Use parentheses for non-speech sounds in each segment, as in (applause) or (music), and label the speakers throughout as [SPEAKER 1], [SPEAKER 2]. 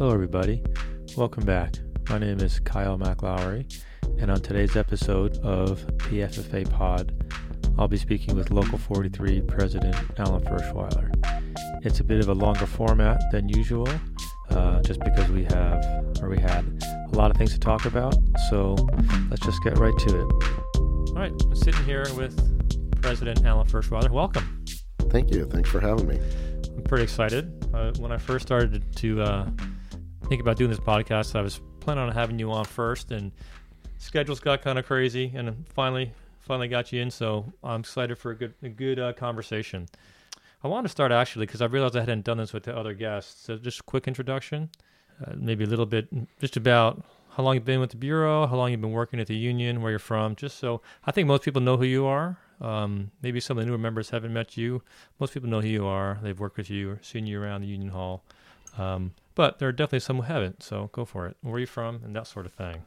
[SPEAKER 1] Hello, everybody. Welcome back. My name is Kyle McLowry, and on today's episode of the FFA Pod, I'll be speaking with Local 43 President Alan Ferschweiler. It's a bit of a longer format than usual, uh, just because we have, or we had, a lot of things to talk about. So let's just get right to it. All right, I'm sitting here with President Alan Ferschweiler. Welcome.
[SPEAKER 2] Thank you. Thanks for having me.
[SPEAKER 1] I'm pretty excited. Uh, when I first started to uh, think about doing this podcast, I was planning on having you on first, and schedules got kind of crazy, and finally, finally got you in. So I'm excited for a good, a good uh, conversation. I want to start actually because I realized I hadn't done this with the other guests. So just a quick introduction, uh, maybe a little bit just about how long you've been with the bureau, how long you've been working at the union, where you're from. Just so I think most people know who you are. Um, maybe some of the newer members haven't met you. Most people know who you are. They've worked with you, seen you around the union hall. Um, but there are definitely some who haven't. So go for it. Where are you from, and that sort of thing.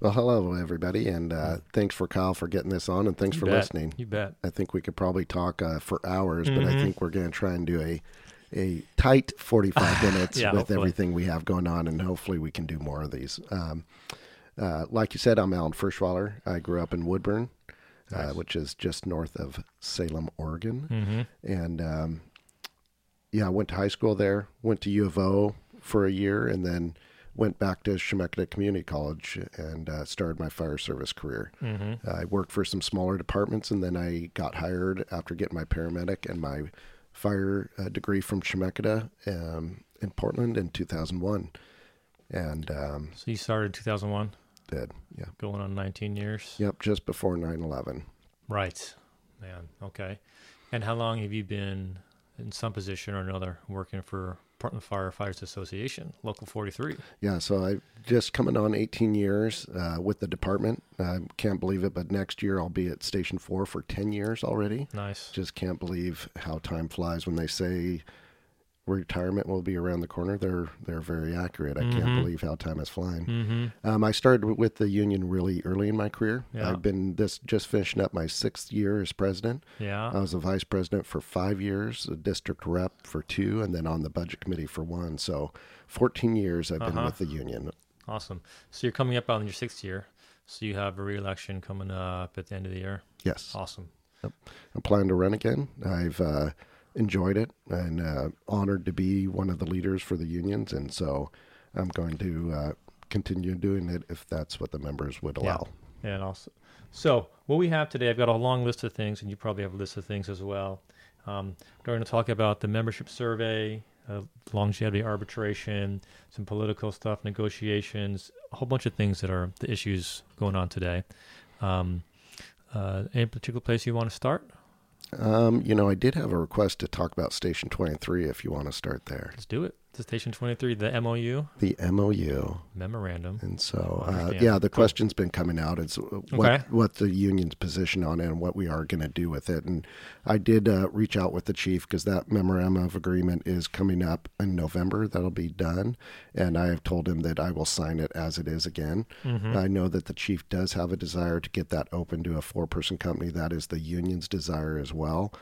[SPEAKER 2] Well, hello, everybody, and uh, thanks for Kyle for getting this on, and thanks
[SPEAKER 1] You
[SPEAKER 2] for
[SPEAKER 1] bet.
[SPEAKER 2] listening.
[SPEAKER 1] You bet.
[SPEAKER 2] I think we could probably talk uh, for hours, but I
[SPEAKER 1] Mhm.
[SPEAKER 2] think we're going to try and do a a tight 45 (laughs) minutes
[SPEAKER 1] Yeah,
[SPEAKER 2] with
[SPEAKER 1] hopefully.
[SPEAKER 2] everything we have going on, and hopefully we can do more of these. Um, uh, like you said, I'm Alan Ferschweiler. I grew up in Woodburn, uh,
[SPEAKER 1] Nice.
[SPEAKER 2] which is just north of Salem, Oregon.
[SPEAKER 1] Mm-hmm.
[SPEAKER 2] and um, yeah, I went to high school there. Went to U of O for a year, and then went back to Chemeketa Community College and uh, started my fire service career.
[SPEAKER 1] Mm-hmm.
[SPEAKER 2] I worked for some smaller departments, and then I got hired after getting my paramedic and my fire uh, degree from Chemeketa um, in Portland in 2001, and um,
[SPEAKER 1] So you started in 2001,
[SPEAKER 2] did yeah,
[SPEAKER 1] going on 19 years.
[SPEAKER 2] yep, just before 9/11.
[SPEAKER 1] Right. Man. Okay. And how long have you been in some position or another working for Portland Firefighters Association, Local 43?
[SPEAKER 2] Yeah, so I just coming on 18 years uh, with the department. I can't believe it, but next year I'll be at Station Four for 10 years already.
[SPEAKER 1] Nice.
[SPEAKER 2] Just can't believe how time flies when they say retirement will be around the corner. They're they're very accurate. I
[SPEAKER 1] Mhm.
[SPEAKER 2] can't believe how time is flying.
[SPEAKER 1] Mm-hmm.
[SPEAKER 2] Um, I started with the union really early in my career.
[SPEAKER 1] Yeah.
[SPEAKER 2] I've been this just finishing up my sixth year as president.
[SPEAKER 1] Yeah.
[SPEAKER 2] I was a vice president for five years, a district rep for two, and then on the budget committee for one. So 14 years I've been
[SPEAKER 1] Uh-huh.
[SPEAKER 2] with the union.
[SPEAKER 1] awesome. So you're coming up on your sixth year. So you have a re-election coming up at the end of the year.
[SPEAKER 2] Yes.
[SPEAKER 1] Awesome.
[SPEAKER 2] I'm planning to run again. I've uh, enjoyed it and uh, honored to be one of the leaders for the unions, and so I'm going to uh, continue doing it if that's what the members would
[SPEAKER 1] Yeah.
[SPEAKER 2] allow.
[SPEAKER 1] And also, so what we have today, I've got a long list of things, and you probably have a list of things as well. Um, we're going to talk about the membership survey, uh, longevity arbitration, some political stuff, negotiations, a whole bunch of things that are the issues going on today. Um, uh, any particular place you want to start?
[SPEAKER 2] Um, you know, I did have a request to talk about Station 23 if you want to start there.
[SPEAKER 1] Let's do it. To Station 23, the MOU
[SPEAKER 2] The MOU.
[SPEAKER 1] memorandum.
[SPEAKER 2] And so, uh, yeah, the question's been coming out. It's what
[SPEAKER 1] Okay.
[SPEAKER 2] what the union's position on it and what we are going to do with it. And I did uh, reach out with the chief because that memorandum of agreement is coming up in November. That'll be done, and I have told him that I will sign it as it is again.
[SPEAKER 1] Mhm.
[SPEAKER 2] I know that the chief does have a desire to get that open to a four person company. That is the union's desire as well.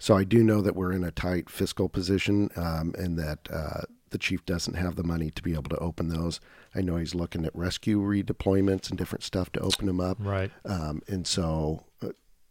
[SPEAKER 2] So I do know that we're in a tight fiscal position um, and that uh, the chief doesn't have the money to be able to open those. I know he's looking at rescue redeployments and different stuff to open them up.
[SPEAKER 1] Right.
[SPEAKER 2] Um, and so uh,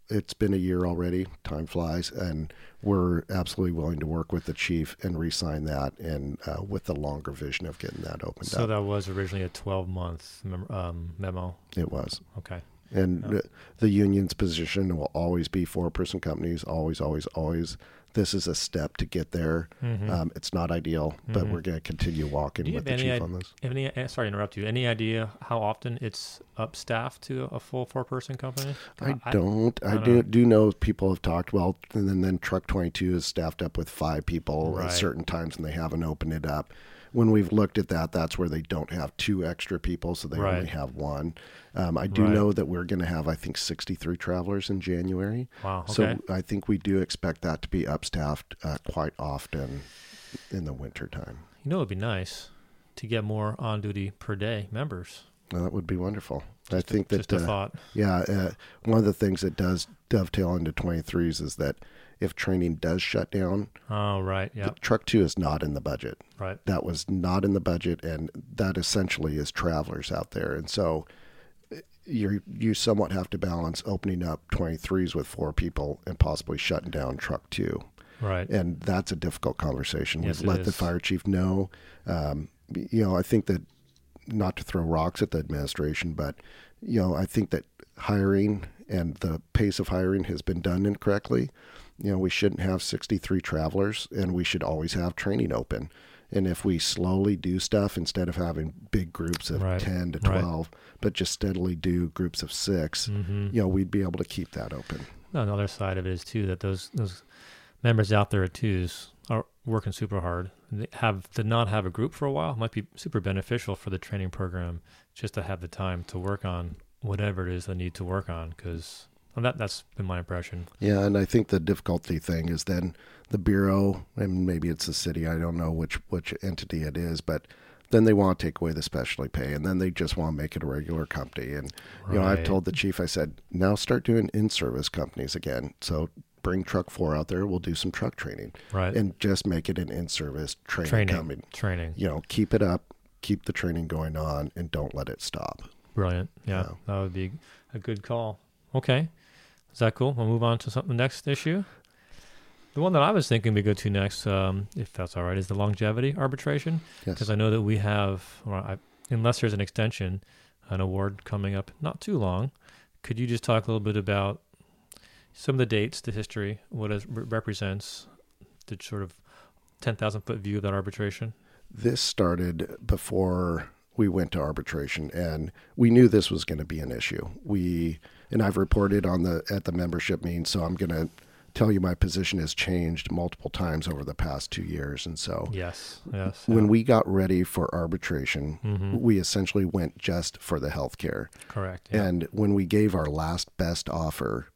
[SPEAKER 2] it's been a year already. Time flies. And we're absolutely willing to work with the chief and re sign that and uh, with the longer vision of getting that opened
[SPEAKER 1] So
[SPEAKER 2] up.
[SPEAKER 1] that was originally a 12 month mem- um, memo.
[SPEAKER 2] it was.
[SPEAKER 1] Okay.
[SPEAKER 2] And the union's position will always be four person companies, always, always, always. This is a step to get there.
[SPEAKER 1] Mhm.
[SPEAKER 2] Um, it's not ideal, but
[SPEAKER 1] Mhm.
[SPEAKER 2] we're going to continue walking with the chief
[SPEAKER 1] id-
[SPEAKER 2] on this.
[SPEAKER 1] Any, uh, sorry to interrupt you. Any idea how often it's up upstaffed to a full four-person company?
[SPEAKER 2] I don't. I,
[SPEAKER 1] I don't
[SPEAKER 2] do
[SPEAKER 1] know.
[SPEAKER 2] do know people have talked well, and then, then Truck Twenty Two is staffed up with five people
[SPEAKER 1] Right.
[SPEAKER 2] at certain times, and they haven't opened it up. When we've looked at that, that's where they don't have two extra people, so they
[SPEAKER 1] Right.
[SPEAKER 2] only have one. Um, I do
[SPEAKER 1] Right.
[SPEAKER 2] know that we're going to have, I think, sixty three travelers in January.
[SPEAKER 1] Wow. Okay.
[SPEAKER 2] So I think we do expect that to be upstaffed uh, quite often in the wintertime.
[SPEAKER 1] you know, it'd be nice to get more on-duty per day members.
[SPEAKER 2] Well, that would be wonderful. I
[SPEAKER 1] Just a-
[SPEAKER 2] think that
[SPEAKER 1] just a
[SPEAKER 2] uh,
[SPEAKER 1] thought.
[SPEAKER 2] Yeah, uh, one of the things that does dovetail into 23s is that if training does shut down.
[SPEAKER 1] Oh, right. Yeah.
[SPEAKER 2] Truck two is not in the budget.
[SPEAKER 1] Right.
[SPEAKER 2] That was not in the budget, and that essentially is travelers out there. And so you you somewhat have to balance opening up 23s with four people and possibly shutting down truck two.
[SPEAKER 1] Right.
[SPEAKER 2] And that's a difficult conversation.
[SPEAKER 1] Yes,
[SPEAKER 2] let the fire chief know. Um, you know, I think that not to throw rocks at the administration, but you know, I think that hiring and the pace of hiring has been done incorrectly. You know, we shouldn't have 63 travelers, and we should always have training open. And if we slowly do stuff instead of having big groups of
[SPEAKER 1] Right.
[SPEAKER 2] 10 to
[SPEAKER 1] Right.
[SPEAKER 2] 12, but just steadily do groups of 6
[SPEAKER 1] hmm
[SPEAKER 2] you know, we'd be able to keep that open.
[SPEAKER 1] No, the other side of it is too that those those members out there at twos are working super hard. They have to not have a group for a while might be super beneficial for the training program just to have the time to work on whatever it is they need to work on because that that's been my impression.
[SPEAKER 2] Yeah, and I think the difficulty thing is then the bureau, and maybe it's the city. I don't know which which entity it is, but then they want to take away the specialty pay, and then they just want to make it a regular company. And you know, I've told the chief, I said, now start doing in-service companies again. So bring truck four out there. We'll do some truck training,
[SPEAKER 1] Right.
[SPEAKER 2] and just make it an in-service training,
[SPEAKER 1] training.
[SPEAKER 2] company.
[SPEAKER 1] Training.
[SPEAKER 2] You know, keep it up, keep the training going on, and don't let it stop.
[SPEAKER 1] Brilliant. Yeah,
[SPEAKER 2] Yeah.
[SPEAKER 1] that would be a good call. Okay. Is that cool? We'll move on to something next issue. The one that I was thinking we go to next, um, if that's all right, is the longevity arbitration.
[SPEAKER 2] Yes.
[SPEAKER 1] Because I know that we have, or I, unless there's an extension, an award coming up not too long. Could you just talk a little bit about some of the dates, the history, what it represents, the sort of 10,000 foot view of that arbitration?
[SPEAKER 2] this started before we went to arbitration and we knew this was going to be an issue we and i've reported on the at the membership meeting so i'm going to tell you my position has changed multiple times over the past two years and so
[SPEAKER 1] Yes. Yes.
[SPEAKER 2] when we got ready for arbitration
[SPEAKER 1] hmm
[SPEAKER 2] we essentially went just for the health care
[SPEAKER 1] Correct. Yeah.
[SPEAKER 2] and when we gave our last best offer,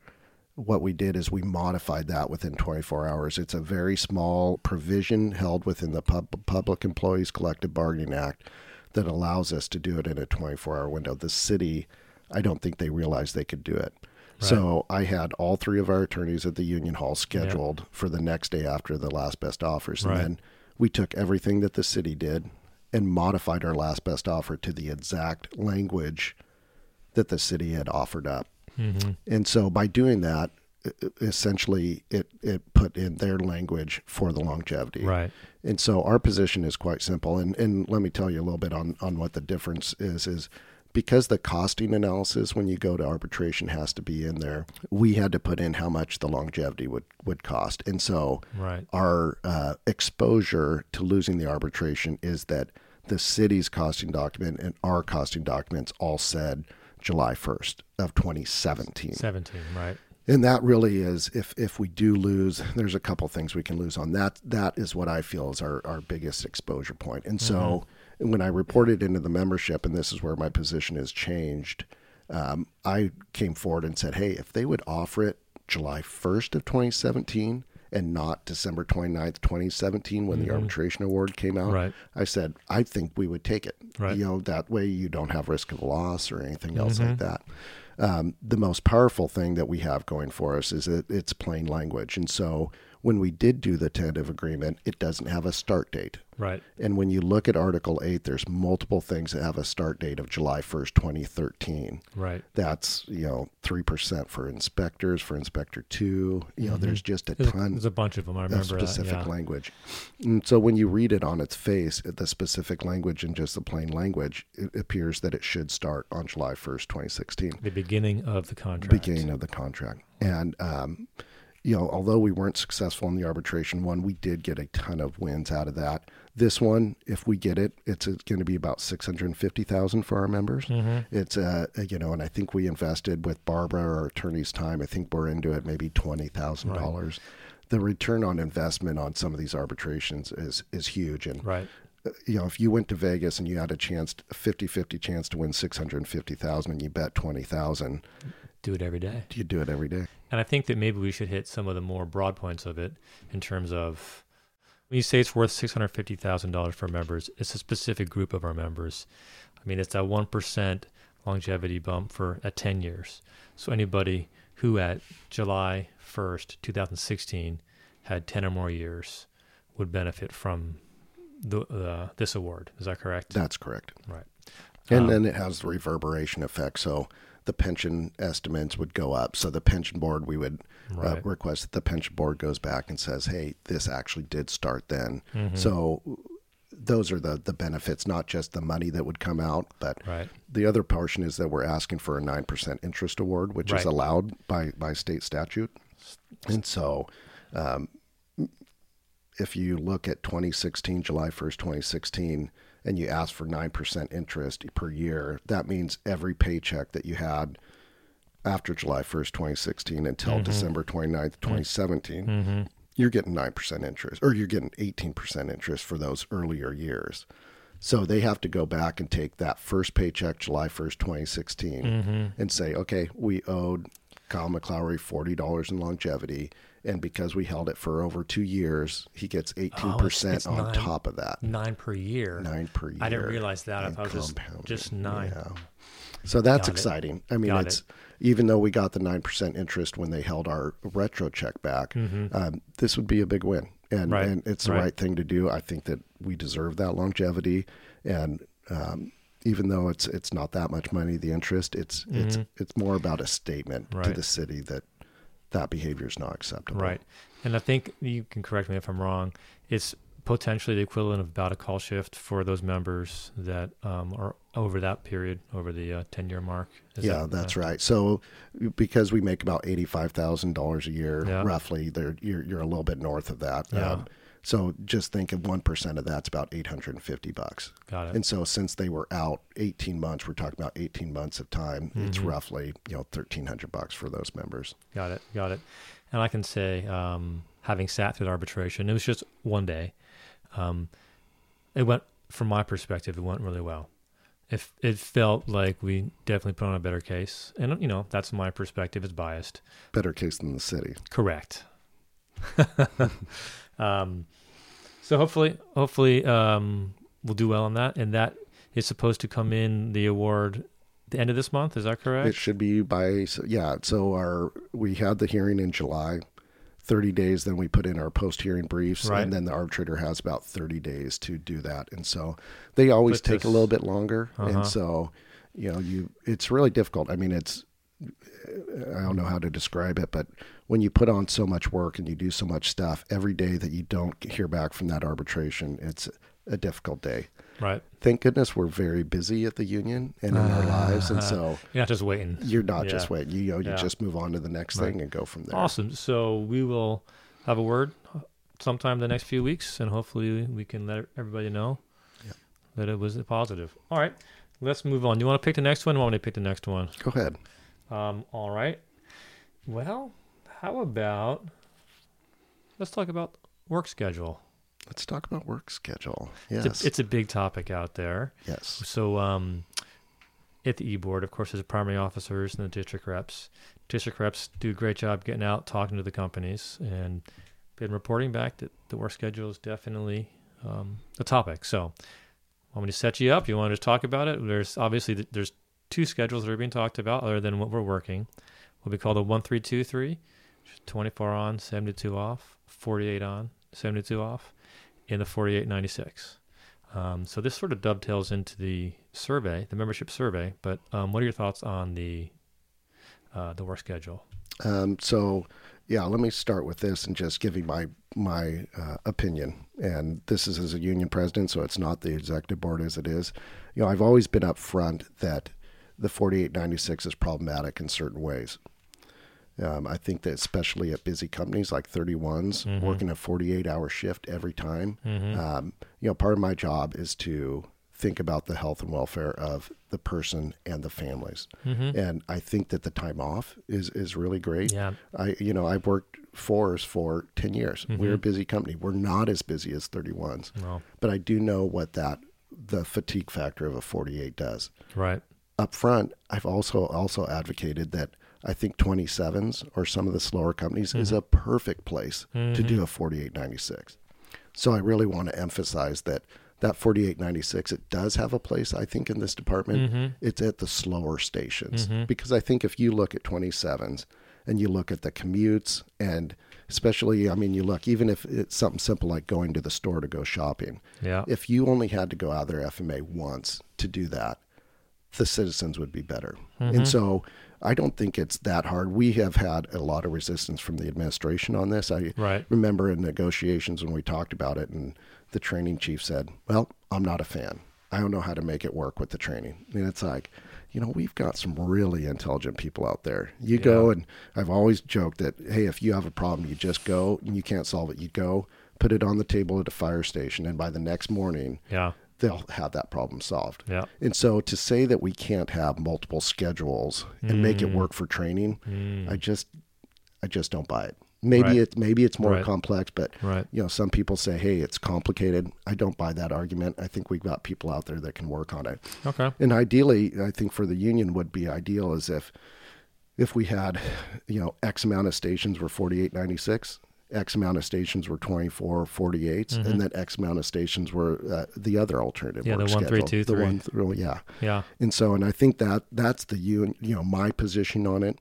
[SPEAKER 2] what we did is we modified that within 24 hours. It's a very small provision held within the Pub- Public Employees Collective Bargaining Act that allows us to do it in a 24 hour window. The city, I don't think they realized they could do it. So I had all three of our attorneys at the union hall scheduled for the next day after the last best offers. And
[SPEAKER 1] Right.
[SPEAKER 2] then we took everything that the city did and modified our last best offer to the exact language that the city had offered up.
[SPEAKER 1] hmm
[SPEAKER 2] And so by doing that, essentially it, it put in their language for the longevity.
[SPEAKER 1] Right.
[SPEAKER 2] And so our position is quite simple. And, and let me tell you a little bit on, on what the difference is, is because the costing analysis when you go to arbitration has to be in there, we had to put in how much the longevity would, would cost. And so
[SPEAKER 1] Right.
[SPEAKER 2] our uh, exposure to losing the arbitration is that the city's costing document and our costing documents all said July 1st of 2017.
[SPEAKER 1] 17. Right.
[SPEAKER 2] And that really is if if we do lose, there's a couple things we can lose on. That that is what I feel is our, our biggest exposure. And so when I reported into the membership, and this is where my position has changed, um, I came forward and said, hey, if they would offer it July 1st of 2017 and not December 29th, 2017, when the arbitration award came out,
[SPEAKER 1] Right.
[SPEAKER 2] I said, I think we would take it.
[SPEAKER 1] Right.
[SPEAKER 2] You know, that way you don't have risk of loss or anything else like that. Um, the most powerful thing that we have going for us is that it's plain language. And so when we did do the tentative agreement, it doesn't have a start date.
[SPEAKER 1] Right.
[SPEAKER 2] And when you look at Article 8, there's multiple things that have a start date of July 1st, 2013.
[SPEAKER 1] Right.
[SPEAKER 2] That's, you know, 3% for inspectors, for Inspector 2. You know, there's just a
[SPEAKER 1] There's,
[SPEAKER 2] ton
[SPEAKER 1] there's a bunch of them. I remember
[SPEAKER 2] specific
[SPEAKER 1] that. Yeah.
[SPEAKER 2] language. And so when you read it on its face, the specific language and just the plain language, it appears that it should start on July 1st, 2016,
[SPEAKER 1] The beginning of the contract.
[SPEAKER 2] beginning of the contract. And, um, you know, although we weren't successful in the arbitration one, we did get a ton of wins out of that. This one, if we get it, it's going to be about six hundred fifty thousand for our members.
[SPEAKER 1] hmm
[SPEAKER 2] It's uh, you know, and I think we invested with Barbara, our attorney's time. I think we're into it maybe twenty thousand dollars. The return on investment on some of these arbitrations is is huge, and
[SPEAKER 1] Right.
[SPEAKER 2] uh, you know, if you went to Vegas and you had a chance, a 50-50 chance to win six hundred fifty thousand, and you bet twenty thousand,
[SPEAKER 1] Do it every day.
[SPEAKER 2] you do it every day.
[SPEAKER 1] And I think that maybe we should hit some of the more broad points of it in terms of when you say it's worth six hundred fifty thousand dollars for members, it's a specific group of our members. I mean, it's a one percent longevity bump for at ten years. So anybody who at July 1st, 2016 had 10 or more years would benefit from the uh, this award. Is that correct?
[SPEAKER 2] That's correct.
[SPEAKER 1] right.
[SPEAKER 2] And
[SPEAKER 1] Um,
[SPEAKER 2] then it has the reverberation effect. So the pension estimates would go up. So the pension board, we would uh, request that the pension board goes back and says, hey, this actually did start then.
[SPEAKER 1] Mhm.
[SPEAKER 2] So those are the, the benefits, not just the money that would come out, but
[SPEAKER 1] Right.
[SPEAKER 2] the other portion is that we're asking for a 9% interest award, which is allowed by, by state statute. And so um, if you look at 2016, July 1st, 2016, and you ask for 9% interest per year, that means every paycheck that you had after July 1st, 2016 until December 29th, 2017,
[SPEAKER 1] Mm-hmm.
[SPEAKER 2] you're getting 9% interest or you're getting 18% interest for those earlier years. So they have to go back and take that first paycheck, July 1st, 2016,
[SPEAKER 1] Mm-hmm.
[SPEAKER 2] and say, okay, we owed Kyle McClowry $40 in longevity. And because we held it for over two years, he gets 18% on
[SPEAKER 1] nine.
[SPEAKER 2] top of that.
[SPEAKER 1] Nine per year.
[SPEAKER 2] Nine per year.
[SPEAKER 1] I didn't realize that. I thought it was just, just nine.
[SPEAKER 2] Yeah. So that's
[SPEAKER 1] Got it.
[SPEAKER 2] exciting. I mean,
[SPEAKER 1] Got
[SPEAKER 2] it's even though we got the 9% interest when they held our retro check back, um, this would be a big win. And,
[SPEAKER 1] Mm-hmm. Right.
[SPEAKER 2] and it's the
[SPEAKER 1] Right.
[SPEAKER 2] right. thing to do. I think that we deserve that longevity. And um, even though it's it's not that much money, the interest, it's it's it's more about a statement to
[SPEAKER 1] Mm-hmm.
[SPEAKER 2] The city that that behavior is not acceptable.
[SPEAKER 1] Right. And I think you can correct me if I'm wrong. It's potentially the equivalent of about a call shift for those members that um, are over that period, over the uh, 10 year mark. Is
[SPEAKER 2] yeah,
[SPEAKER 1] that-
[SPEAKER 2] that's
[SPEAKER 1] uh,
[SPEAKER 2] right. So because we make about eighty-five thousand dollars a year,
[SPEAKER 1] Yeah.
[SPEAKER 2] roughly, there you're you're a little bit north of that. Um,
[SPEAKER 1] Yeah.
[SPEAKER 2] So just think of one percent of that's about eight hundred and fifty bucks.
[SPEAKER 1] Got it.
[SPEAKER 2] And so since they were out eighteen months, we're talking about eighteen months of time. It's
[SPEAKER 1] Mm-hmm.
[SPEAKER 2] roughly you know thirteen hundred bucks for those members.
[SPEAKER 1] Got it. Got it. And I can say, um, having sat through the arbitration, it was just one day. Um, it went, from my perspective, it went really well. If it felt like we definitely put on a better case, and you know that's my perspective. It's biased.
[SPEAKER 2] Better case than the city.
[SPEAKER 1] Correct. (laughs) um, so hopefully, hopefully, um, we'll do well on that. And that is supposed to come in the award the end of this month. Is that correct?
[SPEAKER 2] It should be by so, yeah. So our we had the hearing in July. 30 days then we put in our post hearing briefs
[SPEAKER 1] Right.
[SPEAKER 2] and then the arbitrator has about 30 days to do that and so they always
[SPEAKER 1] But
[SPEAKER 2] take a little bit longer
[SPEAKER 1] Uh-huh.
[SPEAKER 2] and so you know you it's really difficult i mean it's i don't know how to describe it but when you put on so much work and you do so much stuff every day that you don't hear back from that arbitration it's a difficult day
[SPEAKER 1] right.
[SPEAKER 2] thank goodness we're very busy at the union and in our lives and so uh-huh.
[SPEAKER 1] You're not just waiting.
[SPEAKER 2] you're not
[SPEAKER 1] Yeah.
[SPEAKER 2] just waiting you know you
[SPEAKER 1] Yeah.
[SPEAKER 2] just move on to the next
[SPEAKER 1] Right.
[SPEAKER 2] thing and go from there
[SPEAKER 1] Awesome. So we will have a word sometime the next few weeks, and hopefully we can let everybody know
[SPEAKER 2] Yep.
[SPEAKER 1] that it was a positive. All right, let's move on. Do you want to pick the next one? Or want me to pick the next one?
[SPEAKER 2] go ahead
[SPEAKER 1] Um, all right. Well, how about let's talk about work schedule.
[SPEAKER 2] let's talk about work schedule
[SPEAKER 1] It's,
[SPEAKER 2] yes
[SPEAKER 1] a, it's a big topic out there.
[SPEAKER 2] yes
[SPEAKER 1] So, um, at the e board, of course, there's the primary officers and the district reps. District reps do a great job getting out, talking to the companies, and been reporting back that the work schedule is definitely um, a topic. So, I'm going to set you up? You want to just talk about it? There's obviously there's two schedules that are being talked about, other than what we're working. What we call the one three two three, 24 on, 72 off, 48 on, 72 off, and the 4896. Um, so this sort of dovetails into the survey, the membership survey. But um, what are your thoughts on the uh, the work schedule?
[SPEAKER 2] Um, so, yeah, let me start with this and just giving my my uh, opinion. And this is as a union president, so it's not the executive board as it is. You know, I've always been upfront that the 4896 is problematic in certain ways. Um, I think that especially at busy companies like 31s, working a 48 hour shift every time, um, you know, part of my job is to think about the health and welfare of the person and the families. And I think that the time off is, is really great.
[SPEAKER 1] Yeah.
[SPEAKER 2] I, you know, I've worked fours for 10 years. We're a busy company. We're not as busy as 31s,
[SPEAKER 1] Well,
[SPEAKER 2] but I do know what that, the fatigue factor of a 48 does
[SPEAKER 1] right.
[SPEAKER 2] Up front, I've also also advocated that I think 27s or some of the slower companies is mm-hmm. a perfect place to do mm-hmm. a 4896. So I really want to emphasize that that 4896 it does have a place I think in this department. Mm-hmm. It's at the slower stations because I think if you look at 27s and you look at the commutes and especially, I mean, you look, even if it's something simple like going to the store to go shopping,
[SPEAKER 1] Yeah.
[SPEAKER 2] if you only had to go out of their FMA once to do that, the citizens would be better.
[SPEAKER 1] Mm-hmm.
[SPEAKER 2] And so I don't think it's that hard. We have had a lot of resistance from the administration on this. I
[SPEAKER 1] Right.
[SPEAKER 2] remember in negotiations when we talked about it, and the training chief said, Well, I'm not a fan. I don't know how to make it work with the training. And it's like, you know, we've got some really intelligent people out there. You go, and I've always joked that, hey, if you have a problem, you just go and you can't solve it. You go, put it on the table at a fire station, and by the next morning,
[SPEAKER 1] Yeah.
[SPEAKER 2] They'll have that problem solved.
[SPEAKER 1] Yeah.
[SPEAKER 2] And so to say that we can't have multiple schedules and make
[SPEAKER 1] Mm.
[SPEAKER 2] it work for training, I just I just don't buy it. Maybe
[SPEAKER 1] Right.
[SPEAKER 2] it's maybe it's more
[SPEAKER 1] Right.
[SPEAKER 2] complex, but
[SPEAKER 1] Right.
[SPEAKER 2] you know, some people say, "Hey, it's complicated." I don't buy that argument. I think we've got people out there that can work on it.
[SPEAKER 1] Okay.
[SPEAKER 2] And ideally, I think for the union would be ideal is if if we had, you know, X amount of stations were 4896, X amount of stations were 2448s, and that X amount of stations were uh, the other alternative.
[SPEAKER 1] Mm-hmm. Yeah, the one, three,
[SPEAKER 2] schedule.
[SPEAKER 1] two,
[SPEAKER 2] The
[SPEAKER 1] three.
[SPEAKER 2] one, th- oh, yeah.
[SPEAKER 1] Yeah.
[SPEAKER 2] And so, and I think that that's the you, you know, my position on it.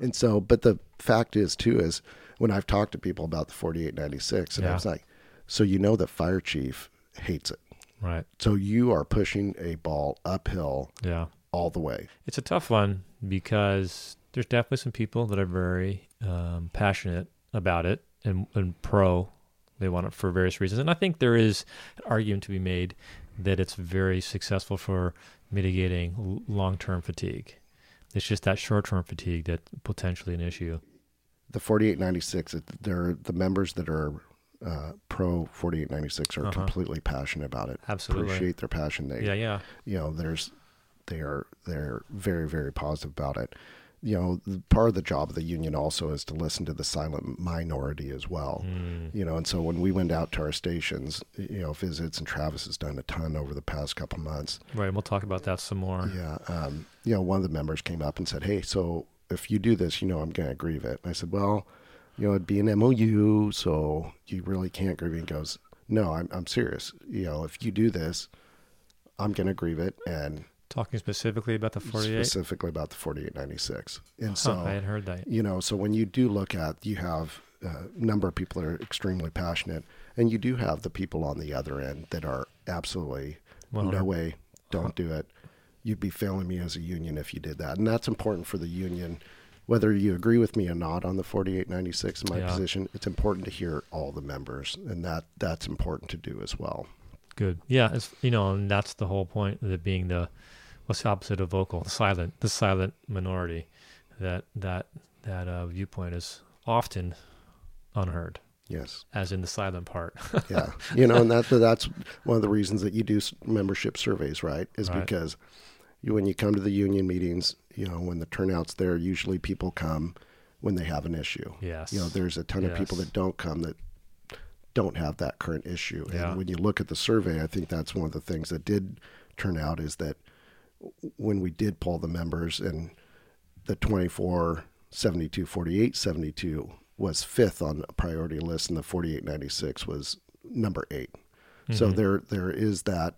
[SPEAKER 2] And so, but the fact is too is when I've talked to people about the 4896, and I
[SPEAKER 1] Yeah.
[SPEAKER 2] was like, so you know the fire chief hates it.
[SPEAKER 1] Right.
[SPEAKER 2] So you are pushing a ball uphill
[SPEAKER 1] Yeah.
[SPEAKER 2] all the way.
[SPEAKER 1] It's a tough one because there's definitely some people that are very um, passionate about it and, and pro. They want it for various reasons. And I think there is an argument to be made that it's very successful for mitigating long term fatigue. It's just that short term fatigue that's potentially an issue.
[SPEAKER 2] The 4896, they're the members that are uh, pro 4896 are
[SPEAKER 1] Uh-huh.
[SPEAKER 2] completely passionate about it.
[SPEAKER 1] Absolutely.
[SPEAKER 2] Appreciate their passion. They,
[SPEAKER 1] Yeah, yeah.
[SPEAKER 2] you know, there's, they are, they're very, very positive about it. You know, part of the job of the union also is to listen to the silent minority as well.
[SPEAKER 1] Mm,
[SPEAKER 2] You know, and so when we went out to our stations, you know, visits and Travis has done a ton over the past couple months.
[SPEAKER 1] right. We'll talk about that some more.
[SPEAKER 2] Yeah. Um, you know, one of the members came up and said, Hey, so if you do this, you know, I'm going to grieve it. And I said, Well, you know, it'd be an MOU, so you really can't grieve it. He goes, No, I'm, I'm serious. You know, if you do this, I'm going to grieve it. And
[SPEAKER 1] Talking specifically about the 48.
[SPEAKER 2] specifically about the 4896. And
[SPEAKER 1] Huh,
[SPEAKER 2] so,
[SPEAKER 1] I hadn't heard that.
[SPEAKER 2] you know, so when you do look at, you have a number of people that are extremely passionate, and you do have the people on the other end that are absolutely
[SPEAKER 1] Well,
[SPEAKER 2] no way, don't uh-huh. do it. You'd be failing me as a union if you did that, and that's important for the union. Whether you agree with me or not on the 4896 in my
[SPEAKER 1] Yeah.
[SPEAKER 2] position, it's important to hear all the members, and that that's important to do as well.
[SPEAKER 1] Good. Yeah, it's you know, and that's the whole point of it being the what's the opposite of vocal? The silent, the silent minority. That that that uh, viewpoint is often unheard,
[SPEAKER 2] Yes.
[SPEAKER 1] as in the silent part.
[SPEAKER 2] yeah (laughs) you know and that that's one of the reasons that you do membership surveys right is
[SPEAKER 1] Right.
[SPEAKER 2] because you, when you come to the union meetings you know when the turnout's there usually people come when they have an issue
[SPEAKER 1] yes.
[SPEAKER 2] you know there's a ton of people that don't come that don't have that current issue
[SPEAKER 1] Yeah.
[SPEAKER 2] and when you look at the survey i think that's one of the things that did turn out is that when we did poll the members and the 24 72 48 72 was fifth on a priority list and the 48 96 was number 8 so
[SPEAKER 1] Mhm.
[SPEAKER 2] there there is that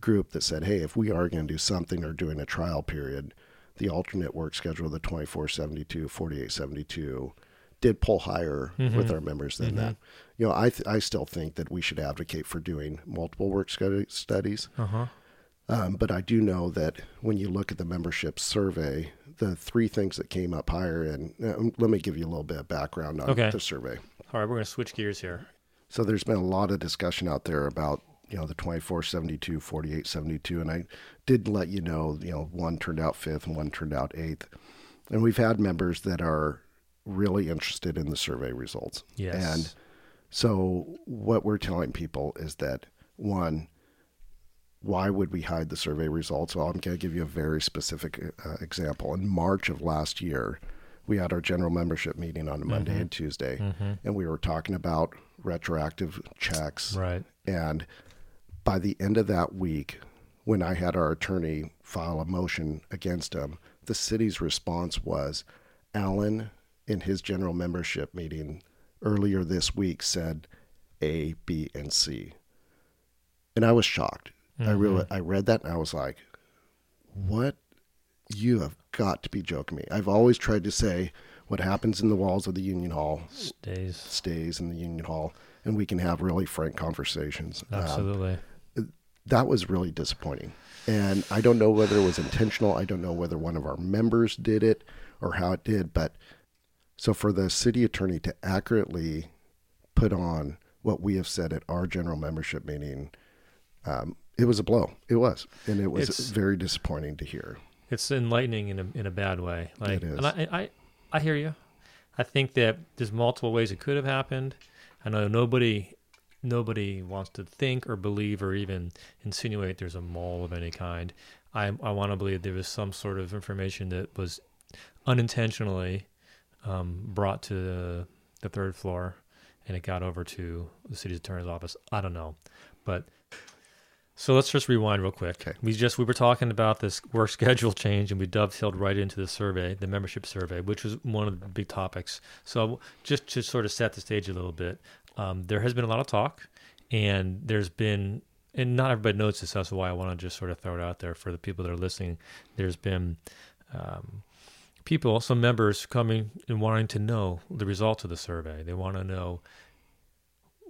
[SPEAKER 2] group that said hey if we are going to do something or doing a trial period the alternate work schedule the 24 72 48 72 did pull higher with
[SPEAKER 1] Mhm.
[SPEAKER 2] our members than
[SPEAKER 1] Mhm.
[SPEAKER 2] that you know i th- i still think that we should advocate for doing multiple work studies
[SPEAKER 1] Uh huh.
[SPEAKER 2] Um, but I do know that when you look at the membership survey, the three things that came up higher, and uh, let me give you a little bit of background on
[SPEAKER 1] Okay.
[SPEAKER 2] the survey.
[SPEAKER 1] All right, we're gonna switch gears here.
[SPEAKER 2] So there's been a lot of discussion out there about you know the 2472, 4872, and I did let you know you know one turned out fifth and one turned out eighth, and we've had members that are really interested in the survey results.
[SPEAKER 1] Yes.
[SPEAKER 2] And so what we're telling people is that one, why would we hide the survey results? Well, I'm going to give you a very specific uh, example. In March of last year, we had our general membership meeting on a Monday and Tuesday,
[SPEAKER 1] hmm
[SPEAKER 2] and we were talking about retroactive checks.
[SPEAKER 1] Right.
[SPEAKER 2] And by the end of that week, when I had our attorney file a motion against him, the city's response was Alan, in his general membership meeting earlier this week, said A, B, and C. And I was shocked. I really, I read that and I was like, what? You have got to be joking me. I've always tried to say, what happens in the walls of the union hall
[SPEAKER 1] Stays.
[SPEAKER 2] stays in the union hall, and we can have really frank conversations. Um,
[SPEAKER 1] Absolutely.
[SPEAKER 2] that was really disappointing. And I don't know whether it was intentional. I don't know whether one of our members did it or how it did. But so for the city attorney to accurately put on what we have said at our general membership meeting, um, it was a blow. It was. And it was
[SPEAKER 1] It's-
[SPEAKER 2] very disappointing to hear.
[SPEAKER 1] it's enlightening in a in a bad way. Like,
[SPEAKER 2] It is.
[SPEAKER 1] and I, I I hear you. I think that there's multiple ways it could have happened. I know nobody nobody wants to think or believe or even insinuate there's a mole of any kind. I I want to believe there was some sort of information that was unintentionally um, brought to the, the third floor and it got over to the city's attorney's office. I don't know, but so let's just rewind real quick.
[SPEAKER 2] Okay.
[SPEAKER 1] We just we were talking about this work (laughs) schedule change, and we dovetailed right into the survey, the membership survey, which was one of the big topics. So just to sort of set the stage a little bit, um, there has been a lot of talk, and there's been, and not everybody knows this. That's why I want to just sort of throw it out there for the people that are listening. There's been um, people, some members coming and wanting to know the results of the survey. They want to know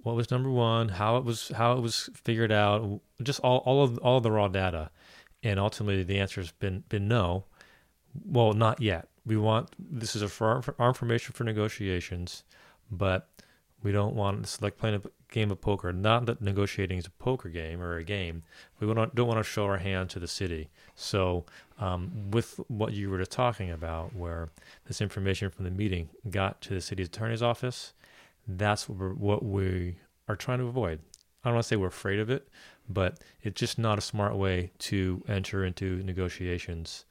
[SPEAKER 1] what was number one, how it was how it was figured out, just all, all of all of the raw data, and ultimately the answer has been been no. Well, not yet. We want this is a for our, for our information for negotiations, but we don't want it's like playing a game of poker. Not that negotiating is a poker game or a game. We don't don't want to show our hand to the city. So um, with what you were talking about, where this information from the meeting got to the city attorney's office, that's what, we're, what we are trying to avoid. I don't want to say we're afraid of it, but it's just not a smart way to enter into negotiations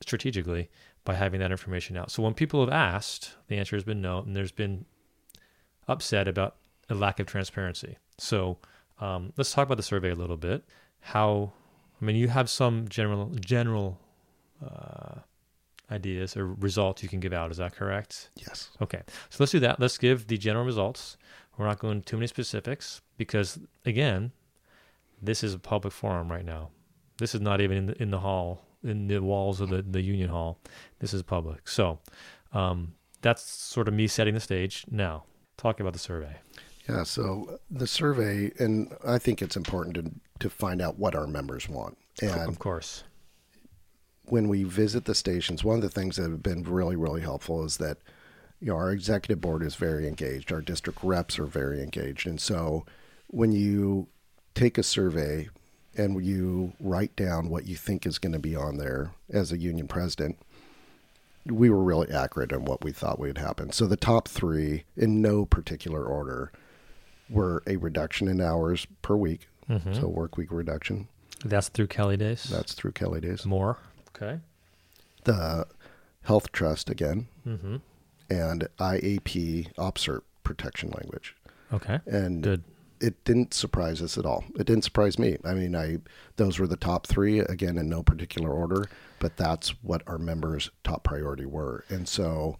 [SPEAKER 1] strategically by having that information out. So when people have asked, the answer has been no, and there's been upset about a lack of transparency. So um, let's talk about the survey a little bit. How, I mean, you have some general general uh, ideas or results you can give out. Is that correct?
[SPEAKER 2] Yes.
[SPEAKER 1] Okay, so let's do that. Let's give the general results. We're not going too many specifics because, again, this is a public forum right now. This is not even in the, in the hall, in the walls of the, the union hall. This is public. So um, that's sort of me setting the stage. Now, talking about the survey.
[SPEAKER 2] Yeah, so the survey, and I think it's important to, to find out what our members want. And
[SPEAKER 1] of course.
[SPEAKER 2] When we visit the stations, one of the things that have been really, really helpful is that you know our executive board is very engaged, our district reps are very engaged, and so when you take a survey and you write down what you think is going to be on there as a union president, we were really accurate in what we thought would happen. So the top three, in no particular order, were a reduction in hours per week,
[SPEAKER 1] Mhm.
[SPEAKER 2] so work week reduction.
[SPEAKER 1] That's through Kelly Days.
[SPEAKER 2] That's through Kelly Days.
[SPEAKER 1] more. Okay.
[SPEAKER 2] The health trust again,
[SPEAKER 1] Mm-hmm.
[SPEAKER 2] and IAP OPSRP protection language.
[SPEAKER 1] Okay.
[SPEAKER 2] And
[SPEAKER 1] Good.
[SPEAKER 2] it didn't surprise us at all. It didn't surprise me. I mean, I those were the top three again in no particular order, but that's what our members' top priority were. And so,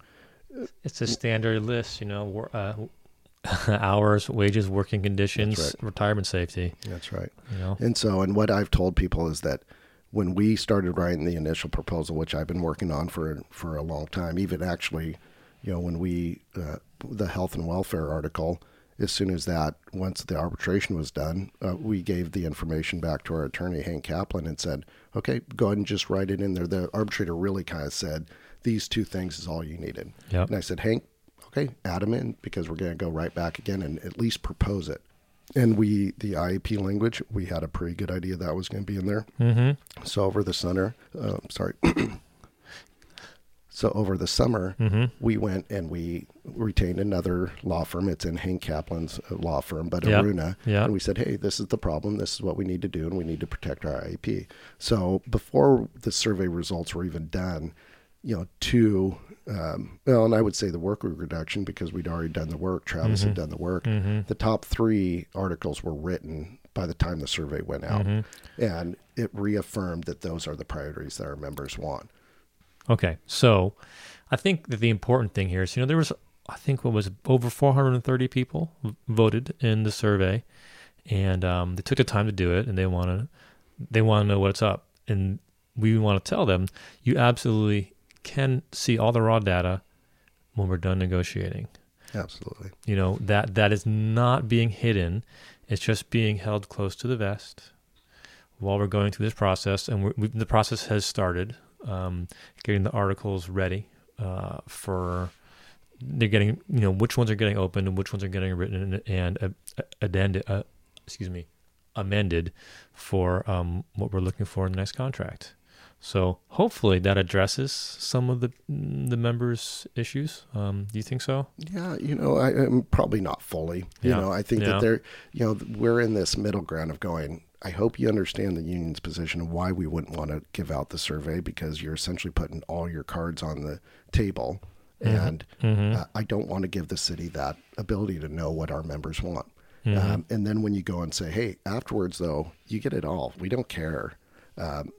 [SPEAKER 1] It's a standard list, you know, uh, (laughs) hours, wages, working conditions,
[SPEAKER 2] right.
[SPEAKER 1] retirement safety.
[SPEAKER 2] that's right.
[SPEAKER 1] You know.
[SPEAKER 2] And so, and what I've told people is that when we started writing the initial proposal, which I've been working on for for a long time, even actually, you know, when we uh, the health and welfare article, as soon as that once the arbitration was done, uh, we gave the information back to our attorney Hank Kaplan and said, okay, go ahead and just write it in there. The arbitrator really kind of said these two things is all you needed.
[SPEAKER 1] Yep.
[SPEAKER 2] And I said, Hank, okay, add them in because we're going to go right back again and at least propose it. And we, the IAP language, we had a pretty good idea that was going to be in there.
[SPEAKER 1] Mm-hmm.
[SPEAKER 2] So over the summer, uh, sorry. (coughs) so over the summer,
[SPEAKER 1] Mm-hmm.
[SPEAKER 2] we went and we retained another law firm. It's in Hank Kaplan's uh, law firm, but
[SPEAKER 1] Yeah.
[SPEAKER 2] Aruna.
[SPEAKER 1] Yeah.
[SPEAKER 2] And we said, hey, this is the problem. This is what we need to do, and we need to protect our IAP. So before the survey results were even done, you know, two, um, well, and I would say the work week reduction because we'd already done the work. Travis had done the work.
[SPEAKER 1] Mm-hmm.
[SPEAKER 2] The top three articles were written by the time the survey went out,
[SPEAKER 1] Mm-hmm.
[SPEAKER 2] and it reaffirmed that those are the priorities that our members want.
[SPEAKER 1] Okay, so I think that the important thing here is, you know, there was, I think, what was over 430 people v- voted in the survey, and um, they took the time to do it, and they want to, they want to know what's up, and we want to tell them you absolutely can see all the raw data when we're done negotiating.
[SPEAKER 2] Absolutely.
[SPEAKER 1] You know that that is not being hidden; it's just being held close to the vest while we're going through this process, and we the process has started. Um, getting the articles ready uh, for they're getting you know which ones are getting open and which ones are getting written and, and uh, addended, uh, excuse me, amended for um, what we're looking for in the next contract. So hopefully that addresses some of the the members' issues. Um, do you think so?
[SPEAKER 2] Yeah, you know, I, am probably not fully. You know, I think
[SPEAKER 1] Yeah.
[SPEAKER 2] that they're, you know, we're in this middle ground of going. I hope you understand the union's position and why we wouldn't want to give out the survey because you're essentially putting all your cards on the table, and
[SPEAKER 1] Mm-hmm.
[SPEAKER 2] uh, I don't want to give the city that ability to know what our members want.
[SPEAKER 1] Mm-hmm.
[SPEAKER 2] Um, and then when you go and say, "Hey, afterwards, though, you get it all. We don't care." Um,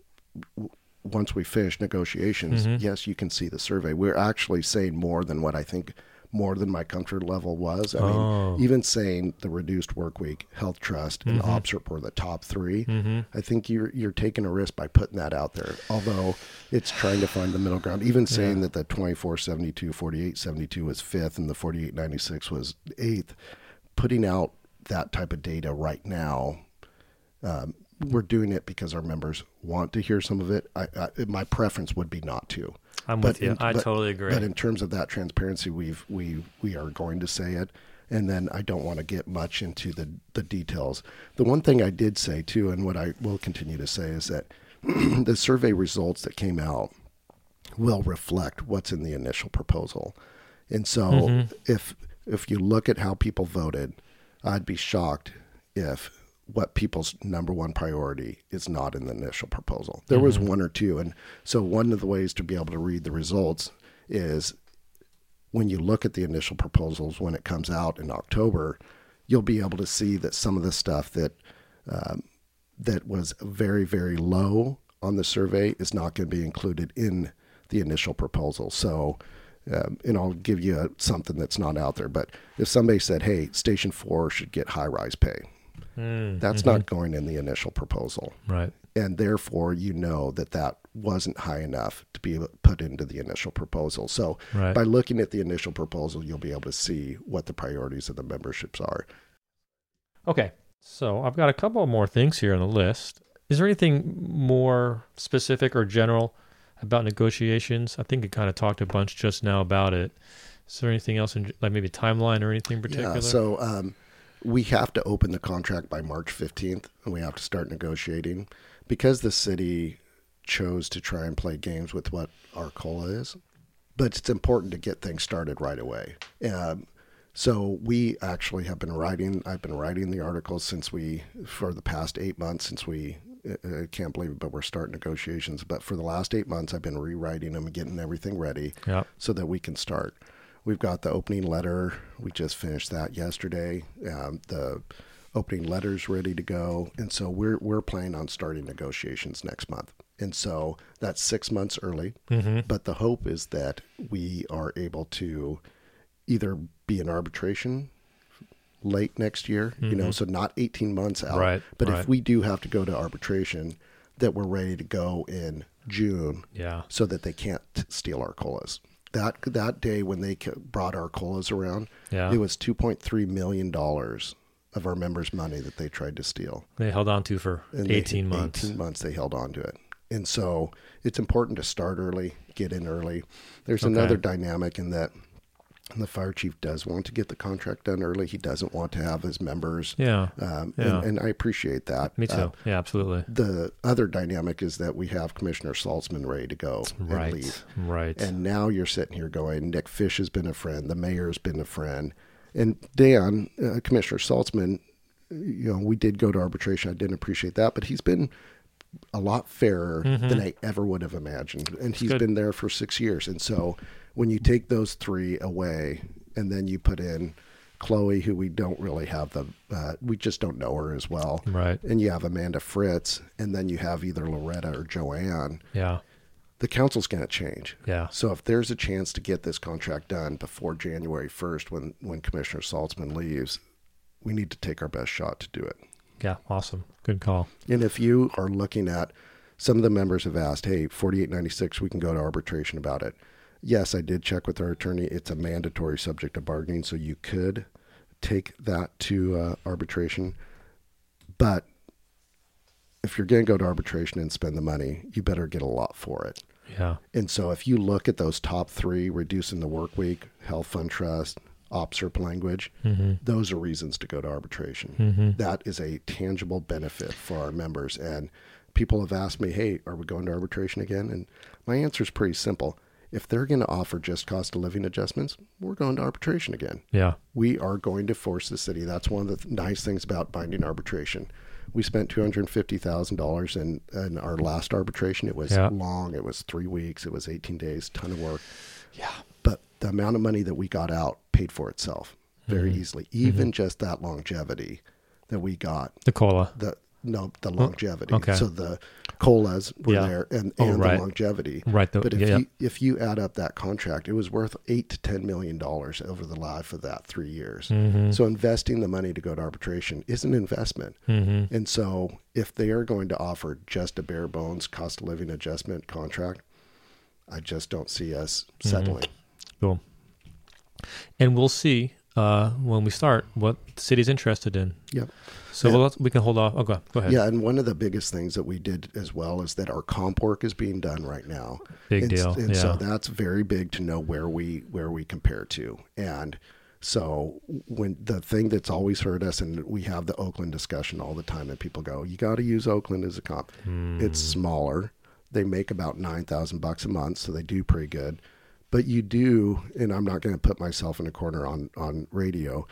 [SPEAKER 2] once we finish negotiations,
[SPEAKER 1] Mm-hmm.
[SPEAKER 2] yes, you can see the survey. We're actually saying more than what I think, more than my comfort level was. I
[SPEAKER 1] Oh.
[SPEAKER 2] mean, even saying the reduced work week, health trust, and
[SPEAKER 1] Mm-hmm.
[SPEAKER 2] OPSRP were the top 3 I think you're you're taking a risk by putting that out there. Although it's trying to find the middle ground. Even saying that the 2472, 4872 was fifth, and the 4896 was eighth, putting out that type of data right now um, we're doing it because our members want to hear some of it. I, I, my preference would be not to.
[SPEAKER 1] I'm
[SPEAKER 2] But
[SPEAKER 1] with you.
[SPEAKER 2] in-
[SPEAKER 1] I
[SPEAKER 2] but-
[SPEAKER 1] totally agree.
[SPEAKER 2] But in terms of that transparency, we've we we are going to say it, and then I don't want to get much into the the details. The one thing I did say too, and what I will continue to say is that (clears throat) the survey results that came out will reflect what's in the initial proposal, and so
[SPEAKER 1] Mm-hmm.
[SPEAKER 2] if if you look at how people voted, I'd be shocked if what people's number one priority is not in the initial proposal. There was one or two. And so one of the ways to be able to read the results is when you look at the initial proposals when it comes out in October, you'll be able to see that some of the stuff that um, that was very very low on the survey is not going to be included in the initial proposal. So, um, and I'll give you a, something that's not out there. But if somebody said, "Hey, Station Four should get high rise pay,"
[SPEAKER 1] Mm,
[SPEAKER 2] that's not going in the initial proposal,
[SPEAKER 1] right.
[SPEAKER 2] and therefore you know that that wasn't high enough to be put into the initial proposal. So,
[SPEAKER 1] Right.
[SPEAKER 2] by looking at the initial proposal, you'll be able to see what the priorities of the memberships are.
[SPEAKER 1] Okay. So I've got a couple more things here on the list. Is there anything more specific or general about negotiations? I think I kind of talked a bunch just now about it. Is there anything else in like maybe timeline or anything particular?
[SPEAKER 2] Yeah, so um, we have to open the contract by March 15th, and we have to start negotiating. Because the city chose to try and play games with what our COLA is, but it's important to get things started right away. Um, so we actually have been writing, I've been writing the articles since we, for the past eight months since we, I I can't believe it, but we're starting negotiations. But for the last eight months, I've been rewriting them and getting everything ready
[SPEAKER 1] yeah.
[SPEAKER 2] so that we can start. We've got the opening letter. We just finished that yesterday. Um, the opening letter's ready to go, and so we're we're planning on starting negotiations next month. And so that's six months early.
[SPEAKER 1] Mm-hmm.
[SPEAKER 2] But the hope is that we are able to either be in arbitration late next year, you know, so not 18 months out.
[SPEAKER 1] Mm-hmm. Right,
[SPEAKER 2] But
[SPEAKER 1] right.
[SPEAKER 2] if we do have to go to arbitration, that we're ready to go in June
[SPEAKER 1] Yeah.
[SPEAKER 2] so that they can't steal our colas. That that day when they brought our colas around,
[SPEAKER 1] Yeah.
[SPEAKER 2] it was 2.3 million dollars of our members' money that they tried to steal.
[SPEAKER 1] They held on to for
[SPEAKER 2] And they-
[SPEAKER 1] 18 months.
[SPEAKER 2] 18 months they held on to it. And so it's important to start early, get in early. There's
[SPEAKER 1] Okay.
[SPEAKER 2] another dynamic in that the fire chief does want to get the contract done early. He doesn't want to have his members.
[SPEAKER 1] Yeah.
[SPEAKER 2] Um,
[SPEAKER 1] Yeah.
[SPEAKER 2] and, and I appreciate that.
[SPEAKER 1] Me too.
[SPEAKER 2] Uh,
[SPEAKER 1] yeah, absolutely.
[SPEAKER 2] the other dynamic is that we have Commissioner Saltzman ready to go and
[SPEAKER 1] Right.
[SPEAKER 2] leave.
[SPEAKER 1] Right.
[SPEAKER 2] And now you're sitting here going, Nick Fish has been a friend, the mayor's been a friend. And Dan, uh, Commissioner Saltzman, you know, we did go to arbitration. I didn't appreciate that, but he's been a lot fairer than I ever would have imagined. And he's
[SPEAKER 1] good.
[SPEAKER 2] been there for six years. And so when you take those three away and then you put in Chloe, who we don't really have the, uh, we just don't know her as well.
[SPEAKER 1] right.
[SPEAKER 2] And you have Amanda Fritz, and then you have either Loretta or Joanne.
[SPEAKER 1] Yeah.
[SPEAKER 2] The council's going to change.
[SPEAKER 1] Yeah.
[SPEAKER 2] So if there's a chance to get this contract done before January 1st, when when Commissioner Saltzman leaves, we need to take our best shot to do it.
[SPEAKER 1] Yeah. Awesome. Good call.
[SPEAKER 2] And if you are looking at, some of the members have asked, "Hey, 4896, we can go to arbitration about it." Yes, I did check with our attorney. It's a mandatory subject of bargaining, so you could take that to uh, arbitration. But if you're going to go to arbitration and spend the money, you better get a lot for it.
[SPEAKER 1] Yeah.
[SPEAKER 2] And so if you look at those top three, reducing the work week, health fund trust, OPSRP language,
[SPEAKER 1] Mm-hmm.
[SPEAKER 2] those are reasons to go to arbitration.
[SPEAKER 1] Mm-hmm.
[SPEAKER 2] That is a tangible benefit for our members. And people have asked me, hey, are we going to arbitration again? And my answer is pretty simple. If they're going to offer just cost of living adjustments, we're going to arbitration again.
[SPEAKER 1] Yeah.
[SPEAKER 2] We are going to force the city. That's one of the nice things about binding arbitration. We spent two hundred fifty thousand dollars in in our last arbitration. It was
[SPEAKER 1] Yeah.
[SPEAKER 2] long. It was three weeks. It was eighteen days. Ton of work.
[SPEAKER 1] Yeah.
[SPEAKER 2] But the amount of money that we got out paid for itself very
[SPEAKER 1] Mhm.
[SPEAKER 2] easily. Even just that longevity that we got.
[SPEAKER 1] The cola.
[SPEAKER 2] The no, the longevity.
[SPEAKER 1] okay.
[SPEAKER 2] So the colas were
[SPEAKER 1] Yeah.
[SPEAKER 2] there, and
[SPEAKER 1] Oh,
[SPEAKER 2] and
[SPEAKER 1] right.
[SPEAKER 2] the longevity.
[SPEAKER 1] Right. The,
[SPEAKER 2] But if
[SPEAKER 1] yeah.
[SPEAKER 2] you if you add up that contract, it was worth eight to ten million dollars over the life of that three years.
[SPEAKER 1] Mm-hmm.
[SPEAKER 2] So investing the money to go to arbitration is an investment.
[SPEAKER 1] mm-hmm.
[SPEAKER 2] And so if they are going to offer just a bare bones cost of living adjustment contract, I just don't see us
[SPEAKER 1] Mm-hmm.
[SPEAKER 2] settling.
[SPEAKER 1] Cool. And we'll see uh, when we start what the city's interested in.
[SPEAKER 2] Yep.
[SPEAKER 1] So
[SPEAKER 2] Yeah.
[SPEAKER 1] we'll, we can hold off. Oh, go, go ahead.
[SPEAKER 2] Yeah, and one of the biggest things that we did as well is that our comp work is being done right now.
[SPEAKER 1] Big
[SPEAKER 2] and,
[SPEAKER 1] deal.
[SPEAKER 2] And
[SPEAKER 1] yeah.
[SPEAKER 2] so that's very big to know where we where we compare to. And so when the thing that's always hurt us, and we have the Oakland discussion all the time, and people go, "You got to use Oakland as a comp."
[SPEAKER 1] Hmm.
[SPEAKER 2] It's smaller. They make about nine thousand bucks a month, so they do pretty good. But you do, and I'm not going to put myself in a corner on on radio.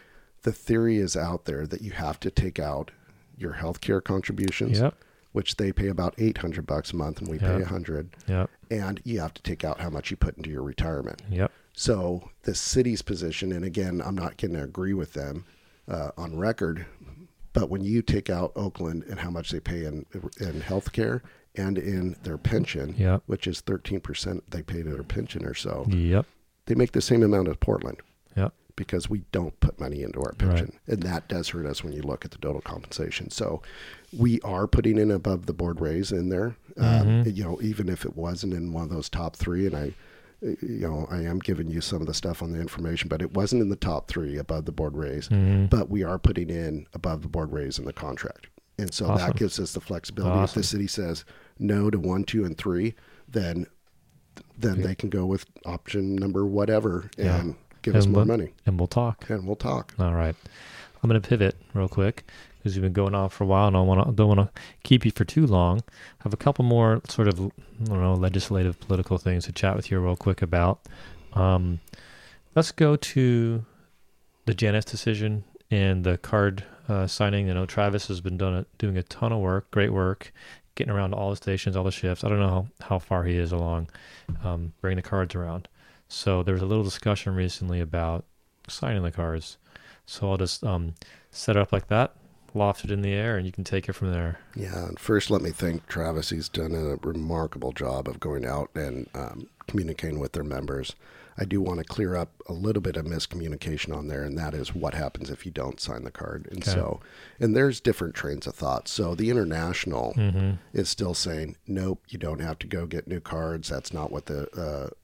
[SPEAKER 2] The theory is out there that you have to take out your healthcare contributions,
[SPEAKER 1] Yep.
[SPEAKER 2] which they pay about eight hundred bucks a month, and we pay a hundred
[SPEAKER 1] Yep.
[SPEAKER 2] and you have to take out how much you put into your retirement.
[SPEAKER 1] Yep.
[SPEAKER 2] So the city's position, and again, I'm not going to agree with them uh, on record, but when you take out Oakland and how much they pay in in healthcare and in their pension,
[SPEAKER 1] Yep.
[SPEAKER 2] which is 13% they pay to their pension or so,
[SPEAKER 1] Yep.
[SPEAKER 2] they make the same amount as Portland
[SPEAKER 1] Yep.
[SPEAKER 2] Because we don't put money into our
[SPEAKER 1] Right.
[SPEAKER 2] pension. And that does hurt us when you look at the total compensation. So we are putting in above the board raise in there. Um,
[SPEAKER 1] Mhm.
[SPEAKER 2] you know, even if it wasn't in one of those top three, and I, you know, I am giving you some of the stuff on the information, but it wasn't in the top three above the board raise.
[SPEAKER 1] Mm-hmm.
[SPEAKER 2] But we are putting in above the board raise in the contract. And so
[SPEAKER 1] Awesome.
[SPEAKER 2] that gives us the flexibility. If the city says no to one, two, and three, then then
[SPEAKER 1] Yeah.
[SPEAKER 2] they can go with option number whatever and give us
[SPEAKER 1] And
[SPEAKER 2] more
[SPEAKER 1] let-
[SPEAKER 2] money
[SPEAKER 1] And we'll talk.
[SPEAKER 2] and we'll talk.
[SPEAKER 1] All right. I'm going to pivot real quick because you've been going on for a while, and I want to don't want to keep you for too long. I have a couple more sort of I don't know legislative political things to chat with you real quick about. Um, let's go to the Janus decision and the card uh, signing. You know, Travis has been done a, doing a ton of work, great work, getting around all the stations, all the shifts. I don't know how, how far he is along um, bringing the cards around. So there was a little discussion recently about signing the cards. So I'll just um, set it up like that, loft it in the air, and you can take it from there.
[SPEAKER 2] Yeah. And first, let me thank Travis. He's done a remarkable job of going out and um, communicating with their members. I do want to clear up a little bit of miscommunication on there, and that is what happens if you don't sign the card. And
[SPEAKER 1] Okay.
[SPEAKER 2] so, and there's different trains of thought. So the international
[SPEAKER 1] Mm-hmm.
[SPEAKER 2] is still saying, nope, you don't have to go get new cards. That's not what the